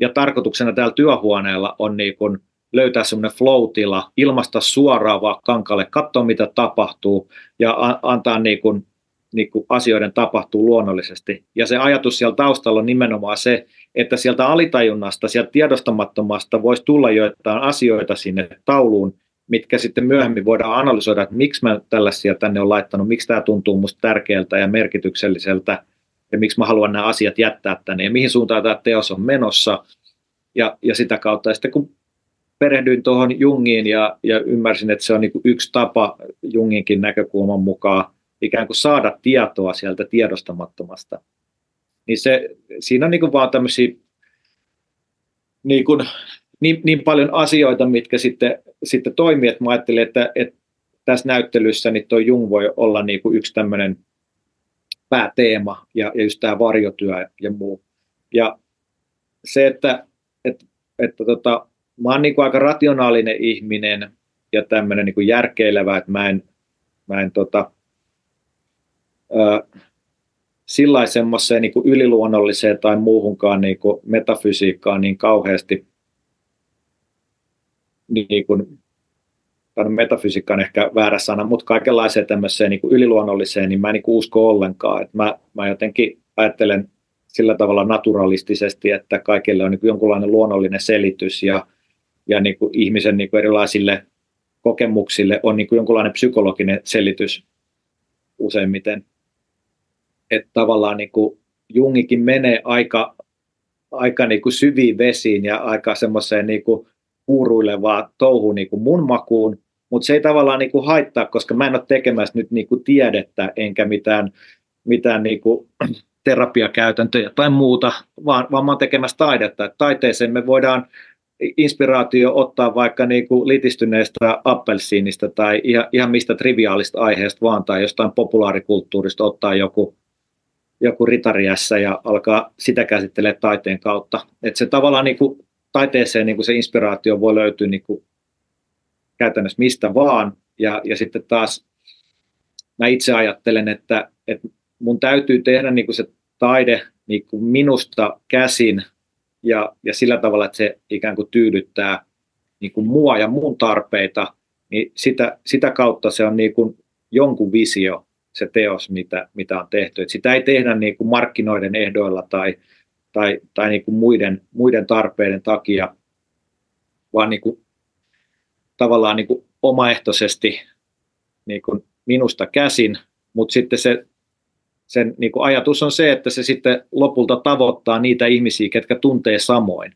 ja tarkoituksena täällä työhuoneella on niin kuin löytää semmoinen flow-tila, ilmasta suoraan vaan kankalle, katsoa mitä tapahtuu ja antaa niin kuin, niin kuin asioiden tapahtuu luonnollisesti. Ja se ajatus siellä taustalla on nimenomaan se, että sieltä alitajunnasta, sieltä tiedostamattomasta voisi tulla joitain asioita sinne tauluun, mitkä sitten myöhemmin voidaan analysoida, että miksi mä tällaisia tänne on laittanut, miksi tämä tuntuu musta tärkeältä ja merkitykselliseltä, ja miksi mä haluan nämä asiat jättää tänne, ja mihin suuntaan tämä teos on menossa, ja, ja sitä kautta. Ja sitten kun perehdyin tuohon Jungiin ja, ja ymmärsin, että se on niin yksi tapa Junginkin näkökulman mukaan ikään kuin saada tietoa sieltä tiedostamattomasta. Niin se, siinä on niin kuin vaan tämmöisiä niin, kuin, niin, niin paljon asioita, mitkä sitten, sitten toimii, että mä ajattelin, että, että tässä näyttelyssä niin tuo Jung voi olla niin kuin yksi tämmöinen pääteema ja, ja just tämä varjotyö ja muu. Ja se, että, että, että tota, mä oon niin kuin aika rationaalinen ihminen ja tämmöinen niin järkeilevä, että mä en, mä en tota, ö, sillä semmoiseen niin yliluonnolliseen tai muuhunkaan niin kuin metafysiikkaan niin kauheasti niin kuin, tai metafysiikka on ehkä väärä sana, mutta kaikenlaiseen tämmöiseen niin yliluonnolliseen, niin mä en niin usko ollenkaan. mä, mä jotenkin ajattelen sillä tavalla naturalistisesti, että kaikille on niin jonkunlainen luonnollinen selitys ja, ja niin kuin ihmisen niin kuin erilaisille kokemuksille on niin kuin jonkunlainen psykologinen selitys useimmiten. Että tavallaan niin kuin Jungikin menee aika, aika niin kuin syviin vesiin ja aika semmoiseen niin kuin uuruilevaa touhuun niin kuin mun makuun, mutta se ei tavallaan niin kuin haittaa, koska mä en ole tekemässä nyt niin kuin tiedettä enkä mitään, mitään niin kuin terapiakäytäntöjä tai muuta, vaan, vaan mä oon tekemässä taidetta. Et taiteeseen me voidaan inspiraatio ottaa vaikka niin kuin litistyneestä appelsiinista tai ihan, ihan mistä triviaalista aiheesta vaan tai jostain populaarikulttuurista ottaa joku, joku ritariässä ja alkaa sitä käsittelee taiteen kautta. Et se tavallaan niin kuin, taiteeseen niin kuin se inspiraatio voi löytyä niin kuin käytännössä mistä vaan ja, ja sitten taas mä itse ajattelen, että, että mun täytyy tehdä niin kuin se taide niin kuin minusta käsin ja, ja sillä tavalla, että se ikään kuin tyydyttää niin kuin mua ja mun tarpeita, niin sitä, sitä kautta se on niin kuin jonkun visio, se teos, mitä, mitä on tehty. Et sitä ei tehdä niin kuin markkinoiden ehdoilla tai, tai, tai niin kuin muiden, muiden tarpeiden takia, vaan niin kuin, tavallaan niin kuin omaehtoisesti niin kuin minusta käsin, mutta sitten se sen niin kuin ajatus on se, että se sitten lopulta tavoittaa niitä ihmisiä, ketkä tuntee samoin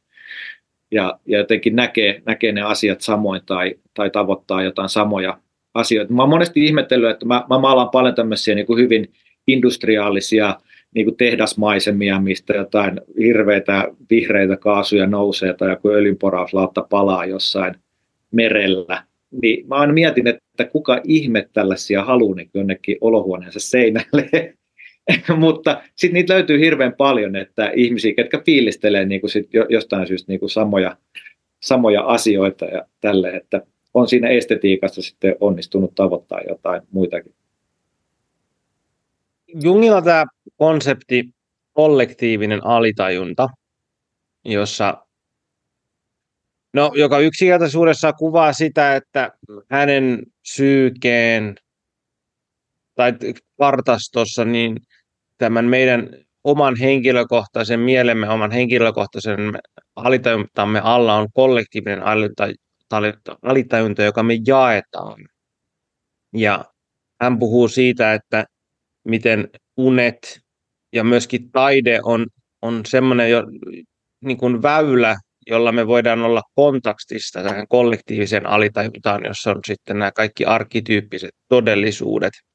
ja, ja jotenkin näkee, näkee ne asiat samoin tai, tai tavoittaa jotain samoja asioita. Mä oon monesti ihmetellyt, että mä, mä maalaan paljon tämmöisiä niin kuin hyvin industriaalisia niin kuin tehdasmaisemia, mistä jotain hirveitä vihreitä kaasuja nousee tai joku öljynporauslauta palaa jossain merellä. Niin mä aina mietin, että kuka ihme tällaisia haluaa niin jonnekin olohuoneensa seinälle. mutta sitten niitä löytyy hirveän paljon, että ihmisiä, ketkä fiilistelee niin kuin sit jostain syystä niin kuin samoja, samoja asioita ja tälle, että on siinä estetiikassa sitten onnistunut tavoittaa jotain muitakin. Jungilla tämä konsepti kollektiivinen alitajunta, jossa, no, joka yksinkertaisuudessa kuvaa sitä, että hänen syykeen tai kartastossa, niin tämän meidän oman henkilökohtaisen mielemme, oman henkilökohtaisen alitajuntamme alla on kollektiivinen alitajunta, joka me jaetaan. Ja hän puhuu siitä, että miten unet ja myöskin taide on, on semmoinen jo, niin kuin väylä, jolla me voidaan olla kontaktista tähän kollektiiviseen alitajuntaan, jossa on sitten nämä kaikki arkityyppiset todellisuudet –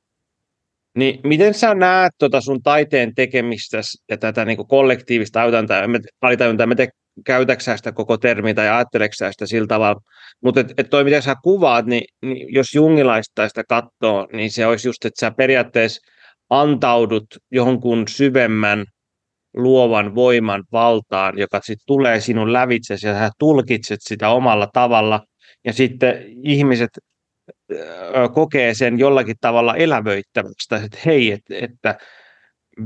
niin miten sä näet tuota sun taiteen tekemistä ja tätä niin kollektiivista alitajuntaa, mä käytäksä sitä koko termiä tai ajatteleksä sitä sillä tavalla, mutta et, et toi miten sä kuvaat, niin, niin jos jungilaista sitä katsoo, niin se olisi just, että sä periaatteessa antaudut jonkun syvemmän luovan voiman valtaan, joka sitten tulee sinun lävitse ja sä tulkitset sitä omalla tavalla, ja sitten ihmiset kokee sen jollakin tavalla elävöittäväksi, että hei, että, että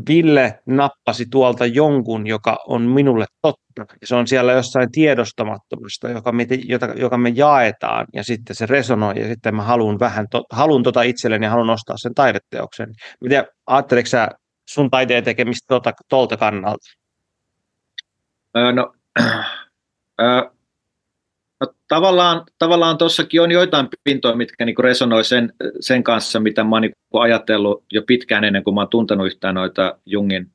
Ville nappasi tuolta jonkun, joka on minulle totta. Ja se on siellä jossain tiedostamattomasta, joka me, jota, joka me jaetaan, ja sitten se resonoi, ja sitten mä haluan vähän, to, haluan tota itselleni ja haluan nostaa sen taideteoksen. Miten ajatteletko sä sun taiteen tekemistä tuolta, tuolta kannalta? No, öö, No, tavallaan, tavallaan tuossakin on joitain pintoja, mitkä niin resonoi sen, sen kanssa, mitä mä oon niin ajatellut jo pitkään ennen kuin mä oon tuntenut yhtään noita Jungin,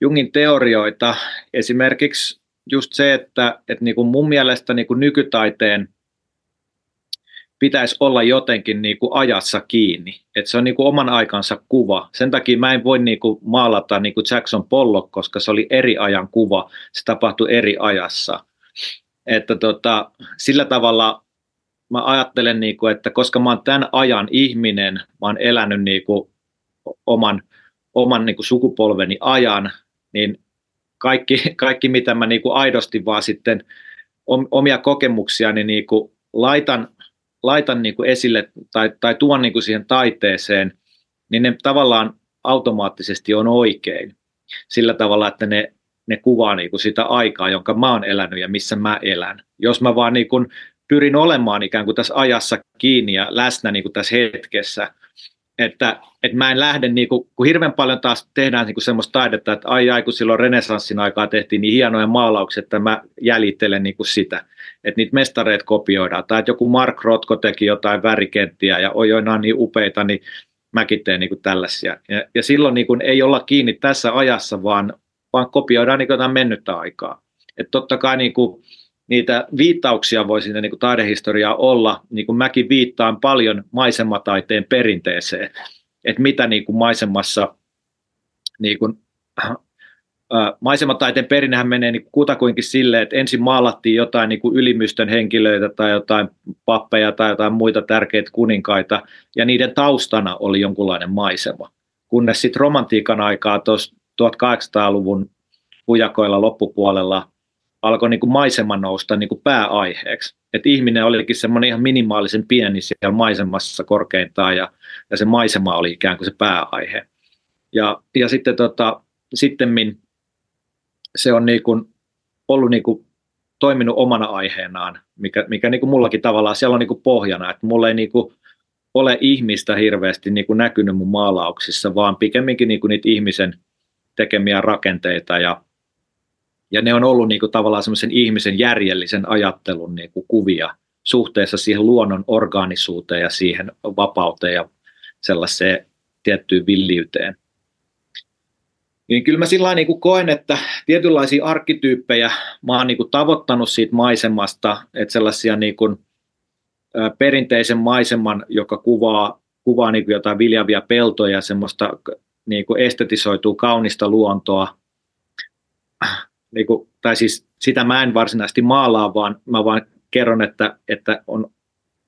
Jungin teorioita. Esimerkiksi just se, että, että niin mun mielestä niin nykytaiteen pitäisi olla jotenkin niin kuin ajassa kiinni. Että se on niin kuin oman aikansa kuva. Sen takia mä en voi niin kuin maalata niin kuin Jackson Pollock, koska se oli eri ajan kuva. Se tapahtui eri ajassa että tota, sillä tavalla mä ajattelen, niin kuin, että koska mä oon tämän ajan ihminen, mä oon elänyt niin kuin oman, oman niin kuin sukupolveni ajan, niin kaikki, kaikki mitä mä niin kuin aidosti vaan sitten omia kokemuksiani niin kuin laitan, laitan niin kuin esille tai, tai tuon niin kuin siihen taiteeseen, niin ne tavallaan automaattisesti on oikein. Sillä tavalla, että ne, ne kuvaa niin kuin sitä aikaa, jonka mä oon elänyt ja missä mä elän. Jos mä vaan niin kuin pyrin olemaan ikään kuin tässä ajassa kiinni ja läsnä niin kuin tässä hetkessä, että, että mä en lähde, niin kuin, kun hirveän paljon taas tehdään niin kuin semmoista taidetta, että ai ai, kun silloin renessanssin aikaa tehtiin niin hienoja maalauksia, että mä jäljittelen niin kuin sitä, että niitä mestareita kopioidaan, tai että joku Mark Rotko teki jotain värikenttiä ja oi, oi, niin upeita, niin mäkin teen niin kuin tällaisia. Ja, ja silloin niin kuin ei olla kiinni tässä ajassa, vaan, vaan kopioidaan niin jotain mennyttä aikaa. Että totta kai niin kuin, niitä viittauksia voi sinne niin taidehistoriaa olla, niin kuin mäkin viittaan paljon maisemataiteen perinteeseen, että mitä niin kuin maisemassa, niin kuin, äh, maisemataiteen perinnehän menee niin kutakuinkin silleen, että ensin maalattiin jotain niin kuin ylimystön henkilöitä tai jotain pappeja tai jotain muita tärkeitä kuninkaita, ja niiden taustana oli jonkunlainen maisema. Kunnes sitten romantiikan aikaa tuossa 1800-luvun hujakoilla loppupuolella alkoi niin kuin maisema nousta niin kuin pääaiheeksi. Et ihminen olikin semmoinen ihan minimaalisen pieni siellä maisemassa korkeintaan ja, ja se maisema oli ikään kuin se pääaihe. Ja, ja sitten tota, sittemmin se on niin kuin ollut niin kuin toiminut omana aiheenaan, mikä, mikä niin kuin mullakin tavallaan siellä on niin kuin pohjana, että mulla ei niin kuin ole ihmistä hirveästi niin kuin näkynyt mun maalauksissa, vaan pikemminkin niin kuin niitä ihmisen tekemiä rakenteita ja ja ne on ollut niin kuin tavallaan semmoisen ihmisen järjellisen ajattelun niin kuin kuvia suhteessa siihen luonnon orgaanisuuteen ja siihen vapauteen ja sellaiseen tiettyyn villiyteen. Niin kyllä mä sillä niin kuin koen, että tietynlaisia arkkityyppejä mä oon niin kuin tavoittanut siitä maisemasta, että sellaisia niin kuin, perinteisen maiseman, joka kuvaa, kuvaa niin kuin jotain viljavia peltoja, semmoista niin kuin estetisoituu kaunista luontoa, niin kuin, tai siis sitä mä en varsinaisesti maalaa, vaan mä vaan kerron, että, että on,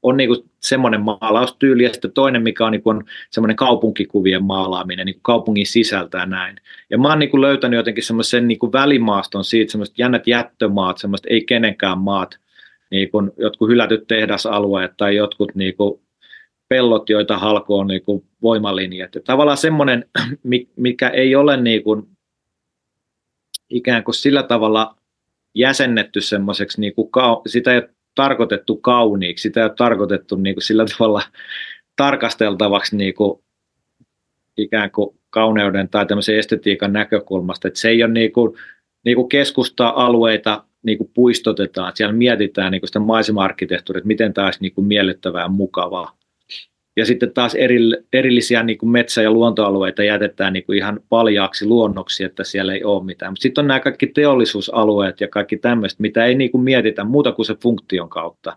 on niin kuin semmoinen maalaustyyli, ja sitten toinen, mikä on, niin kuin on semmoinen kaupunkikuvien maalaaminen niin kuin kaupungin sisältä ja näin. Ja mä oon niin kuin löytänyt jotenkin semmoisen niin kuin välimaaston siitä, semmoiset jännät jättömaat, semmoiset ei kenenkään maat, niin kuin jotkut hylätyt tehdasalueet tai jotkut niin kuin pellot, joita halkoo niin kuin voimalinjat. Ja tavallaan semmoinen, mikä ei ole niin kuin ikään kuin sillä tavalla jäsennetty semmoiseksi, niin kuin, sitä ei ole tarkoitettu kauniiksi, sitä ei ole tarkoitettu niin kuin sillä tavalla tarkasteltavaksi niin kuin, ikään kuin kauneuden tai tämmöisen estetiikan näkökulmasta, että se ei ole niin kuin, niin kuin keskusta-alueita niin kuin puistotetaan, siellä mietitään niin kuin sitä maisema-arkkitehtuuria, että miten tämä olisi niin kuin miellyttävää ja mukavaa ja sitten taas erillisiä niin kuin metsä- ja luontoalueita jätetään niin kuin ihan paljaaksi luonnoksi, että siellä ei ole mitään. Sitten on nämä kaikki teollisuusalueet ja kaikki tämmöiset, mitä ei niin kuin mietitä muuta kuin se funktion kautta.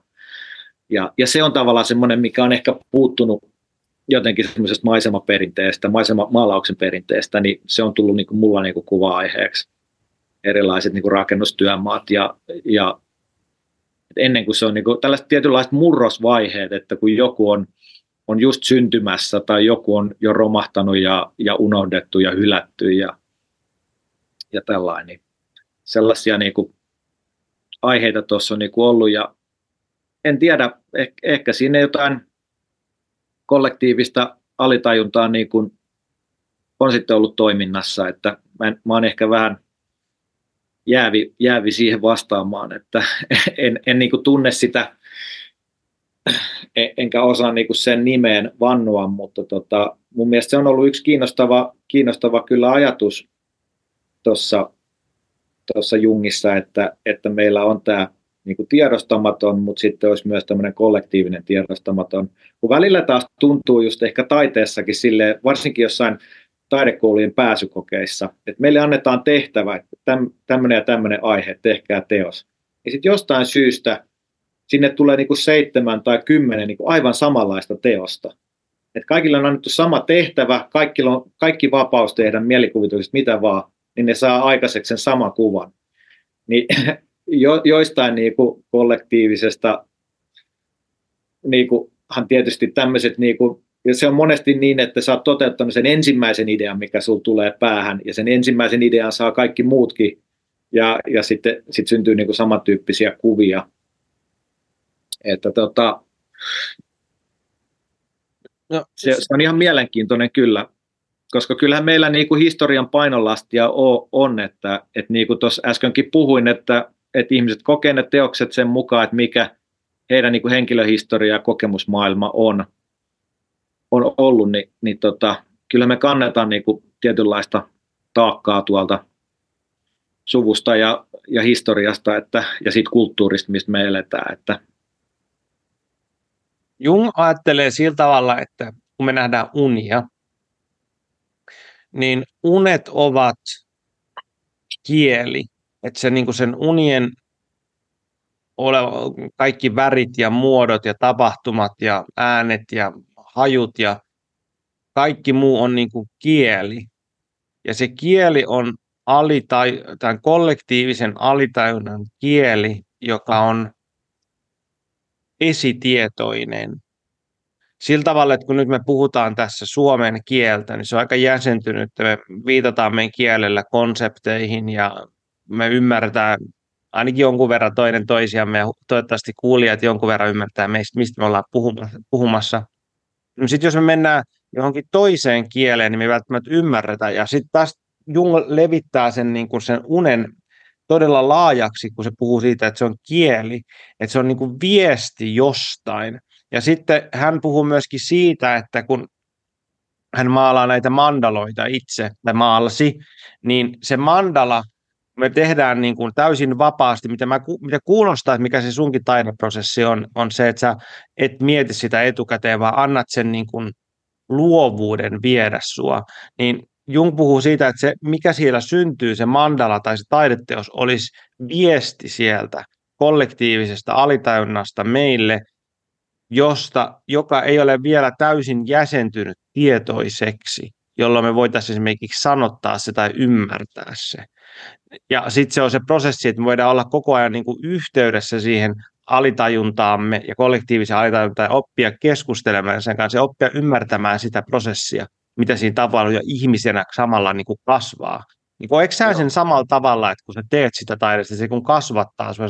Ja, ja se on tavallaan semmoinen, mikä on ehkä puuttunut jotenkin semmoisesta maisemaperinteestä, maisemaalauksen perinteestä, niin se on tullut niin kuin mulla niin kuin kuva-aiheeksi. Erilaiset niin kuin rakennustyömaat ja, ja ennen kuin se on niin kuin tällaiset tietynlaiset murrosvaiheet, että kun joku on on just syntymässä tai joku on jo romahtanut ja, ja unohdettu ja hylätty ja, ja tällainen. Sellaisia niin kuin aiheita tuossa on niin kuin ollut ja en tiedä, eh, ehkä siinä jotain kollektiivista alitajuntaa niin kuin on sitten ollut toiminnassa, että mä, en, mä oon ehkä vähän jäävi, jäävi siihen vastaamaan, että en, en niin kuin tunne sitä enkä osaa niinku sen nimeen vannua, mutta tota, mun mielestä se on ollut yksi kiinnostava, kiinnostava kyllä ajatus tuossa tuossa Jungissa, että, että meillä on tämä niin tiedostamaton, mutta sitten olisi myös tämmöinen kollektiivinen tiedostamaton. Kun välillä taas tuntuu just ehkä taiteessakin sille, varsinkin jossain taidekoulujen pääsykokeissa, että meille annetaan tehtävä, että tämmöinen ja tämmöinen aihe, tehkää teos. Ja sitten jostain syystä sinne tulee niin kuin seitsemän tai kymmenen niin kuin aivan samanlaista teosta. Et kaikille on annettu sama tehtävä, kaikki on kaikki vapaus tehdä mielikuvituksesta mitä vaan, niin ne saa aikaiseksi sen saman kuvan. Niin jo, joistain niin kuin kollektiivisesta, niin kuin, tietysti tämmöiset, niin kuin, ja se on monesti niin, että sä oot toteuttanut sen ensimmäisen idean, mikä sulla tulee päähän, ja sen ensimmäisen idean saa kaikki muutkin, ja, ja sitten sit syntyy niin kuin samantyyppisiä kuvia. Että tota, No, se, se on ihan mielenkiintoinen kyllä, koska kyllähän meillä niin kuin historian painolastia on, että, että niin kuin tuossa äskenkin puhuin, että, että ihmiset kokee ne teokset sen mukaan, että mikä heidän niin kuin henkilöhistoria ja kokemusmaailma on, on ollut, niin, niin tota, kyllä me kannetaan niin kuin tietynlaista taakkaa tuolta suvusta ja, ja historiasta että, ja siitä kulttuurista, mistä me eletään. Että. Jung ajattelee sillä tavalla, että kun me nähdään unia, niin unet ovat kieli, että se, niin sen unien oleva, kaikki värit ja muodot ja tapahtumat ja äänet ja hajut ja kaikki muu on niin kuin kieli. Ja se kieli on alitai, tämän kollektiivisen alitajunnan kieli, joka on esitietoinen. Sillä tavalla, että kun nyt me puhutaan tässä suomen kieltä, niin se on aika jäsentynyt, että me viitataan meidän kielellä konsepteihin ja me ymmärretään ainakin jonkun verran toinen toisiamme ja toivottavasti kuulijat jonkun verran ymmärtää meistä, mistä me ollaan puhumassa. No sitten jos me mennään johonkin toiseen kieleen, niin me välttämättä ymmärretä. Ja sitten taas Jung levittää sen, niin kuin sen unen todella laajaksi, kun se puhuu siitä, että se on kieli, että se on niin kuin viesti jostain. Ja sitten hän puhuu myöskin siitä, että kun hän maalaa näitä mandaloita itse, tai maalasi, niin se mandala, me tehdään niin kuin täysin vapaasti, mitä, mä, mitä kuulostaa, että mikä se sunkin taideprosessi on, on se, että sä et mieti sitä etukäteen, vaan annat sen niin kuin luovuuden viedä sua, niin Jung puhuu siitä, että se, mikä siellä syntyy, se mandala tai se taideteos, olisi viesti sieltä kollektiivisesta alitajunnasta meille, josta, joka ei ole vielä täysin jäsentynyt tietoiseksi, jolloin me voitaisiin esimerkiksi sanottaa se tai ymmärtää se. Ja sitten se on se prosessi, että me voidaan olla koko ajan niin kuin yhteydessä siihen alitajuntaamme ja kollektiivisen alitajuntaan oppia keskustelemaan sen kanssa ja oppia ymmärtämään sitä prosessia mitä siinä tavalla ja ihmisenä samalla niin kuin kasvaa. Niin kuin, eikö sä sen samalla tavalla, että kun sä teet sitä taidetta, se kun kasvattaa se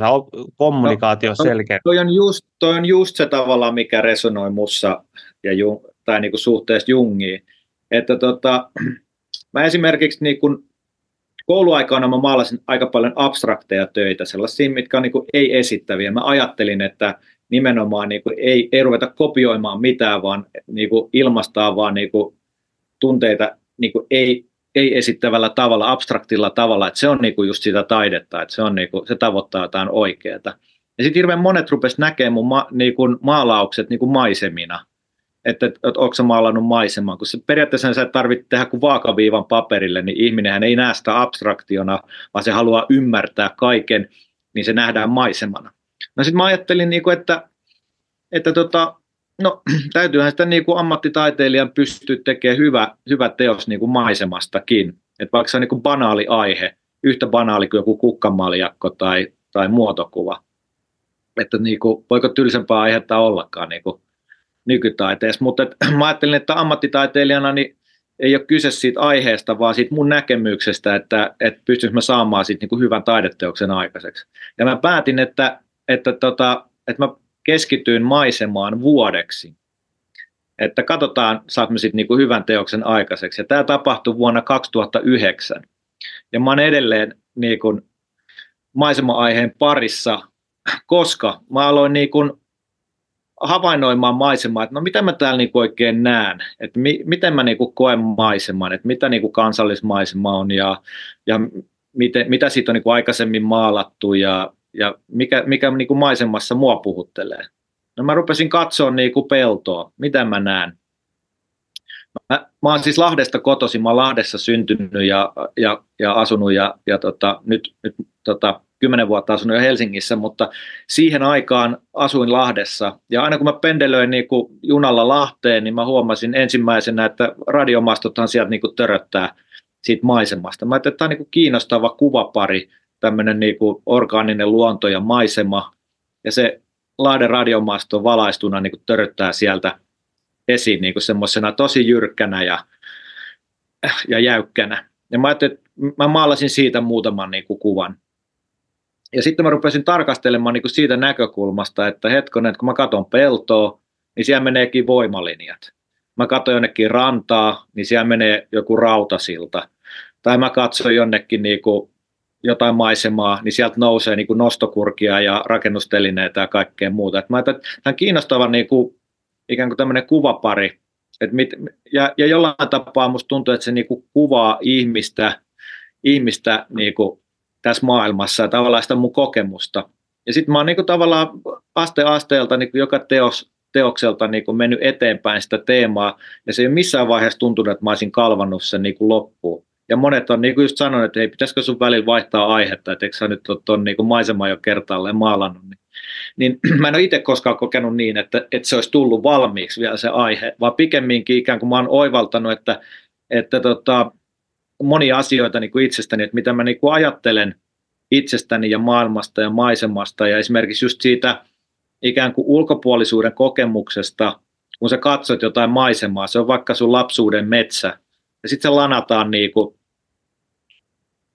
kommunikaatio no, selkeä? Toi on, just, toi on just se tavalla, mikä resonoi mussa ja Jung, tai niin kuin suhteessa Jungiin. Että tota, mä esimerkiksi niin kuin kouluaikana mä maalasin aika paljon abstrakteja töitä, sellaisia, mitkä on niin kuin ei-esittäviä. Mä ajattelin, että nimenomaan niin kuin ei, ei ruveta kopioimaan mitään, vaan niin kuin ilmastaa vaan niin kuin tunteita niin kuin ei, ei esittävällä tavalla, abstraktilla tavalla, että se on niin kuin just sitä taidetta, että se, on niin kuin, se tavoittaa jotain oikeaa. Ja sitten hirveän monet rupesivat näkemään mun ma, niin kuin maalaukset niin kuin maisemina, että, että, että onko se maalannut maiseman, kun se, periaatteessa sä et tarvitse tehdä kuin vaakaviivan paperille, niin ihminenhän ei näe sitä abstraktiona, vaan se haluaa ymmärtää kaiken, niin se nähdään maisemana. No sitten mä ajattelin, niin kuin, että, että tota, No täytyyhän sitä niin kuin ammattitaiteilijan pystyä tekemään hyvä, hyvä teos niin kuin maisemastakin. Et vaikka se on niin kuin banaali aihe, yhtä banaali kuin joku kukkamaljakko tai, tai muotokuva. Että niin kuin, voiko tylsempää aihetta ollakaan niin kuin nykytaiteessa. Mutta et, mä ajattelin, että ammattitaiteilijana niin ei ole kyse siitä aiheesta, vaan siitä mun näkemyksestä, että, että pystyisikö mä saamaan siitä niin kuin hyvän taideteoksen aikaiseksi. Ja mä päätin, että, että, tota, että mä keskityin maisemaan vuodeksi. Että katsotaan, saamme sitten niinku hyvän teoksen aikaiseksi. Ja tämä tapahtui vuonna 2009. Ja mä oon edelleen niinku maisema-aiheen parissa, koska mä aloin niinku havainnoimaan maisemaa, että no mitä mä täällä niinku oikein näen, että mi, miten mä niinku koen maiseman, että mitä niinku kansallismaisema on ja, ja miten, mitä siitä on niinku aikaisemmin maalattu ja ja mikä, mikä niin kuin maisemassa mua puhuttelee. No mä rupesin katsoa niin kuin peltoa, mitä mä näen. Mä, mä oon siis Lahdesta kotoisin, mä oon Lahdessa syntynyt ja, ja, ja asunut ja, ja tota, nyt, nyt tota, kymmenen vuotta asunut jo Helsingissä, mutta siihen aikaan asuin Lahdessa. Ja aina kun mä pendelöin niin kuin junalla Lahteen, niin mä huomasin ensimmäisenä, että radiomastothan sieltä niin kuin töröttää siitä maisemasta. Mä ajattelin, että tämä on niin kuin kiinnostava kuvapari tämmöinen niin kuin orgaaninen luonto ja maisema, ja se Lahden radiomasto valaistuna niin kuin törttää sieltä esiin niin semmoisena tosi jyrkkänä ja, ja jäykkänä. Ja mä ajattelin, että mä maalasin siitä muutaman niin kuin kuvan. Ja sitten mä rupesin tarkastelemaan niin kuin siitä näkökulmasta, että hetkonen, että kun mä katson peltoa, niin siellä meneekin voimalinjat. Mä katson jonnekin rantaa, niin siellä menee joku rautasilta. Tai mä katson jonnekin niin kuin jotain maisemaa, niin sieltä nousee niin kuin nostokurkia ja rakennustelineitä ja kaikkea muuta. Et mä että tämä on kiinnostava niin kuin, ikään kuin tämmöinen kuvapari. Et mit, ja, ja jollain tapaa musta tuntuu, että se niin kuin kuvaa ihmistä, ihmistä niin kuin tässä maailmassa ja tavallaan sitä mun kokemusta. Ja sitten mä oon niin kuin tavallaan aste asteelta niin kuin joka teos, teokselta niin kuin mennyt eteenpäin sitä teemaa, ja se ei ole missään vaiheessa tuntunut, että mä olisin kalvannut sen niin kuin loppuun. Ja monet on niin kuin just sanonut, että hei, pitäisikö sun välillä vaihtaa aihetta, että eikö sä nyt ole tuon niin maiseman jo kertaalleen maalannut. Niin, niin mä en ole itse koskaan kokenut niin, että, että se olisi tullut valmiiksi vielä se aihe, vaan pikemminkin ikään kuin mä oon oivaltanut, että, että tota, monia asioita niin kuin itsestäni, että mitä mä niin kuin ajattelen itsestäni ja maailmasta ja maisemasta ja esimerkiksi just siitä ikään kuin ulkopuolisuuden kokemuksesta, kun sä katsot jotain maisemaa, se on vaikka sun lapsuuden metsä, ja sitten se lanataan niin kuin,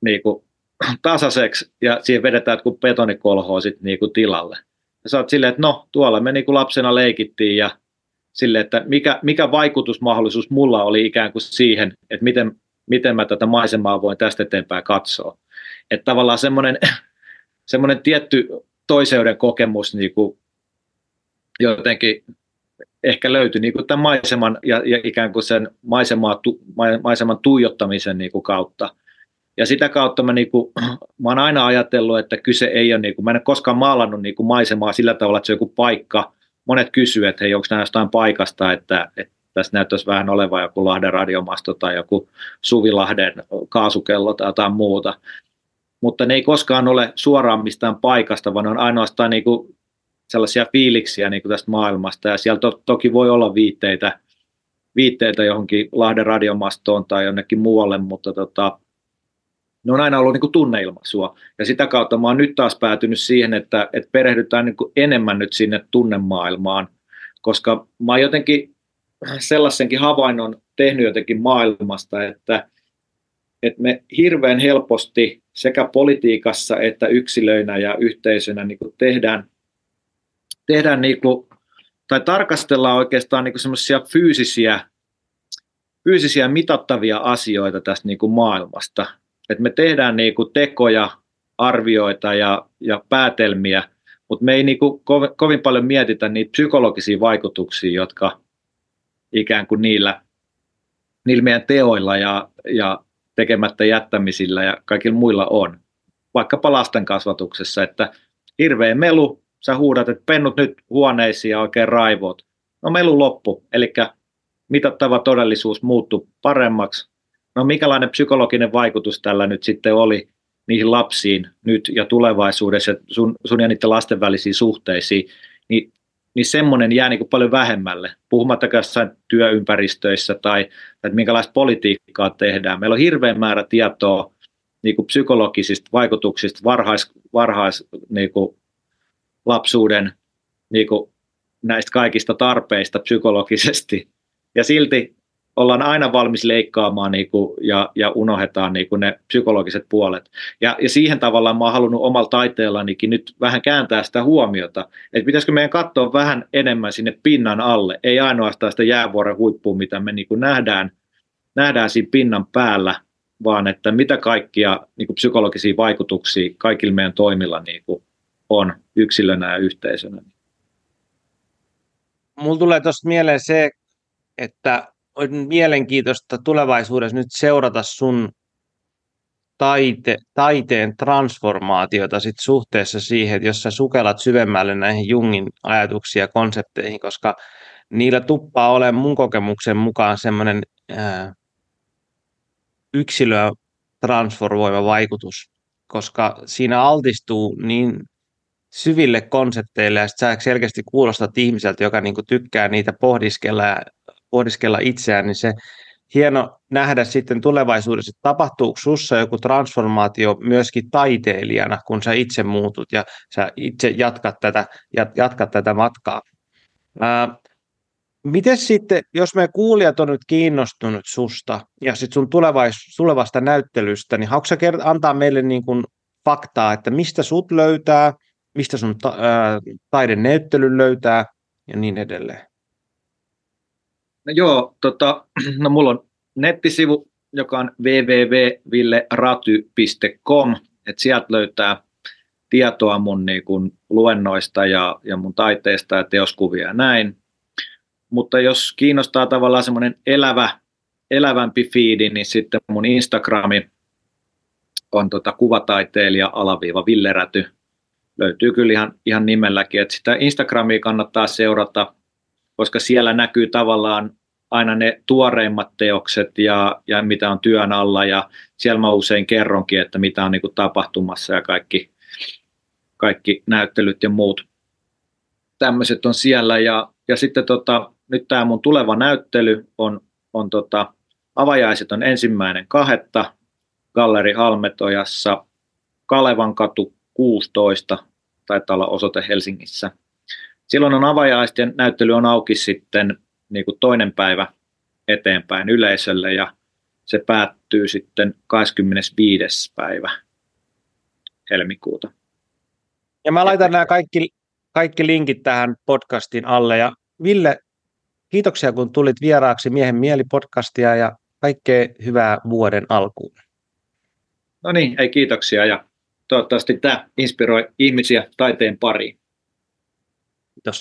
niin kuin tasaiseksi ja siihen vedetään kun betonikolhoa sit niin kuin tilalle. Ja sä oot silleen, että no tuolla me niin kuin lapsena leikittiin ja sille, että mikä, mikä vaikutusmahdollisuus mulla oli ikään kuin siihen, että miten, miten mä tätä maisemaa voin tästä eteenpäin katsoa. Että tavallaan semmoinen, semmoinen tietty toiseuden kokemus niin kuin jotenkin ehkä löytyi niin kuin tämän maiseman ja, ja ikään kuin sen maisemaa, tu, maiseman tuijottamisen niin kuin kautta. Ja sitä kautta mä, niin kuin, mä oon aina ajatellut, että kyse ei ole, niin kuin, mä en ole koskaan maalannut niin kuin maisemaa sillä tavalla, että se on joku paikka. Monet kysyvät, että hei, onko nämä jostain paikasta, että, että tässä näyttäisi vähän olevan joku Lahden radiomasto tai joku Suvilahden kaasukello tai jotain muuta. Mutta ne ei koskaan ole suoraan mistään paikasta, vaan ne on ainoastaan niin kuin sellaisia fiiliksiä niin kuin tästä maailmasta. Ja siellä to, toki voi olla viitteitä, viitteitä johonkin Lahden radiomastoon tai jonnekin muualle, mutta tota, ne on aina ollut niin kuin tunneilmaisua. Ja sitä kautta mä oon nyt taas päätynyt siihen, että, että perehdytään niin kuin enemmän nyt sinne tunnemaailmaan, koska mä oon jotenkin sellaisenkin havainnon tehnyt jotenkin maailmasta, että, että me hirveän helposti sekä politiikassa että yksilöinä ja yhteisönä niin kuin tehdään tehdään niin kuin, tai tarkastellaan oikeastaan niin semmoisia fyysisiä, fyysisiä mitattavia asioita tästä niin kuin maailmasta. Et me tehdään niin kuin tekoja, arvioita ja, ja päätelmiä, mutta me ei niin kuin kovin, kovin paljon mietitä niitä psykologisia vaikutuksia, jotka ikään kuin niillä, niillä meidän teoilla ja, ja tekemättä jättämisillä ja kaikilla muilla on. Vaikkapa lasten kasvatuksessa, että hirveä melu sä huudat, että pennut nyt huoneisiin ja oikein raivot. No melu loppu, eli mitattava todellisuus muuttuu paremmaksi. No mikälainen psykologinen vaikutus tällä nyt sitten oli niihin lapsiin nyt ja tulevaisuudessa sun, sun ja niiden lasten välisiin suhteisiin, niin, niin semmoinen jää niin paljon vähemmälle, puhumattakaan työympäristöissä tai että minkälaista politiikkaa tehdään. Meillä on hirveän määrä tietoa niin kuin psykologisista vaikutuksista varhais, varhais niin kuin lapsuuden niin kuin näistä kaikista tarpeista psykologisesti. Ja silti ollaan aina valmis leikkaamaan niin kuin, ja, ja unohdetaan niin kuin ne psykologiset puolet. Ja, ja siihen tavallaan mä oon halunnut omalla taiteellanikin nyt vähän kääntää sitä huomiota, että pitäisikö meidän katsoa vähän enemmän sinne pinnan alle, ei ainoastaan sitä jäävuoren huippua, mitä me niin kuin nähdään, nähdään siinä pinnan päällä, vaan että mitä kaikkia niin kuin psykologisia vaikutuksia kaikilla meidän toimilla niin kuin on yksilönä ja yhteisönä. Mulla tulee tuosta mieleen se, että on mielenkiintoista tulevaisuudessa nyt seurata sun taite, taiteen transformaatiota sit suhteessa siihen, että jos sä sukellat syvemmälle näihin Jungin ajatuksiin ja konsepteihin, koska niillä tuppaa olemaan mun kokemuksen mukaan semmoinen yksilöä transformoiva vaikutus, koska siinä altistuu niin syville konsepteille ja sä selkeästi kuulostat ihmiseltä, joka niin tykkää niitä pohdiskella ja pohdiskella itseään, niin se hieno nähdä sitten tulevaisuudessa, että tapahtuuko sinussa joku transformaatio myöskin taiteilijana, kun sä itse muutut ja sä itse jatkat tätä, jatkat tätä matkaa. Ää, miten sitten, jos me kuulijat on nyt kiinnostunut susta ja sitten sun tulevasta näyttelystä, niin haluatko antaa meille niin kuin faktaa, että mistä sut löytää, mistä sun ta- ää, taidenäyttelyn löytää ja niin edelleen? No joo, tota, no mulla on nettisivu, joka on www.villeraty.com, että sieltä löytää tietoa mun niin kun, luennoista ja, ja mun taiteesta ja teoskuvia ja näin. Mutta jos kiinnostaa tavallaan semmoinen elävä, elävämpi fiidi, niin sitten mun Instagrami on tota kuvataiteilija alaviiva Villeräty. Löytyy kyllä ihan, ihan nimelläkin, että sitä Instagramia kannattaa seurata, koska siellä näkyy tavallaan aina ne tuoreimmat teokset ja, ja mitä on työn alla. Ja siellä mä usein kerronkin, että mitä on niin kuin tapahtumassa ja kaikki, kaikki näyttelyt ja muut tämmöiset on siellä. Ja, ja sitten tota, nyt tämä mun tuleva näyttely on, on tota, avajaiset on ensimmäinen kahetta Galleri Halmetojassa Kalevan katu 16, taitaa olla osoite Helsingissä. Silloin on avajaisten näyttely on auki sitten niin kuin toinen päivä eteenpäin yleisölle ja se päättyy sitten 25. päivä helmikuuta. Ja mä laitan nämä kaikki, kaikki linkit tähän podcastin alle. Ja Ville, kiitoksia kun tulit vieraaksi Miehen mieli podcastia ja kaikkea hyvää vuoden alkuun. No niin, ei kiitoksia ja Toivottavasti tämä inspiroi ihmisiä taiteen pariin. Kiitos.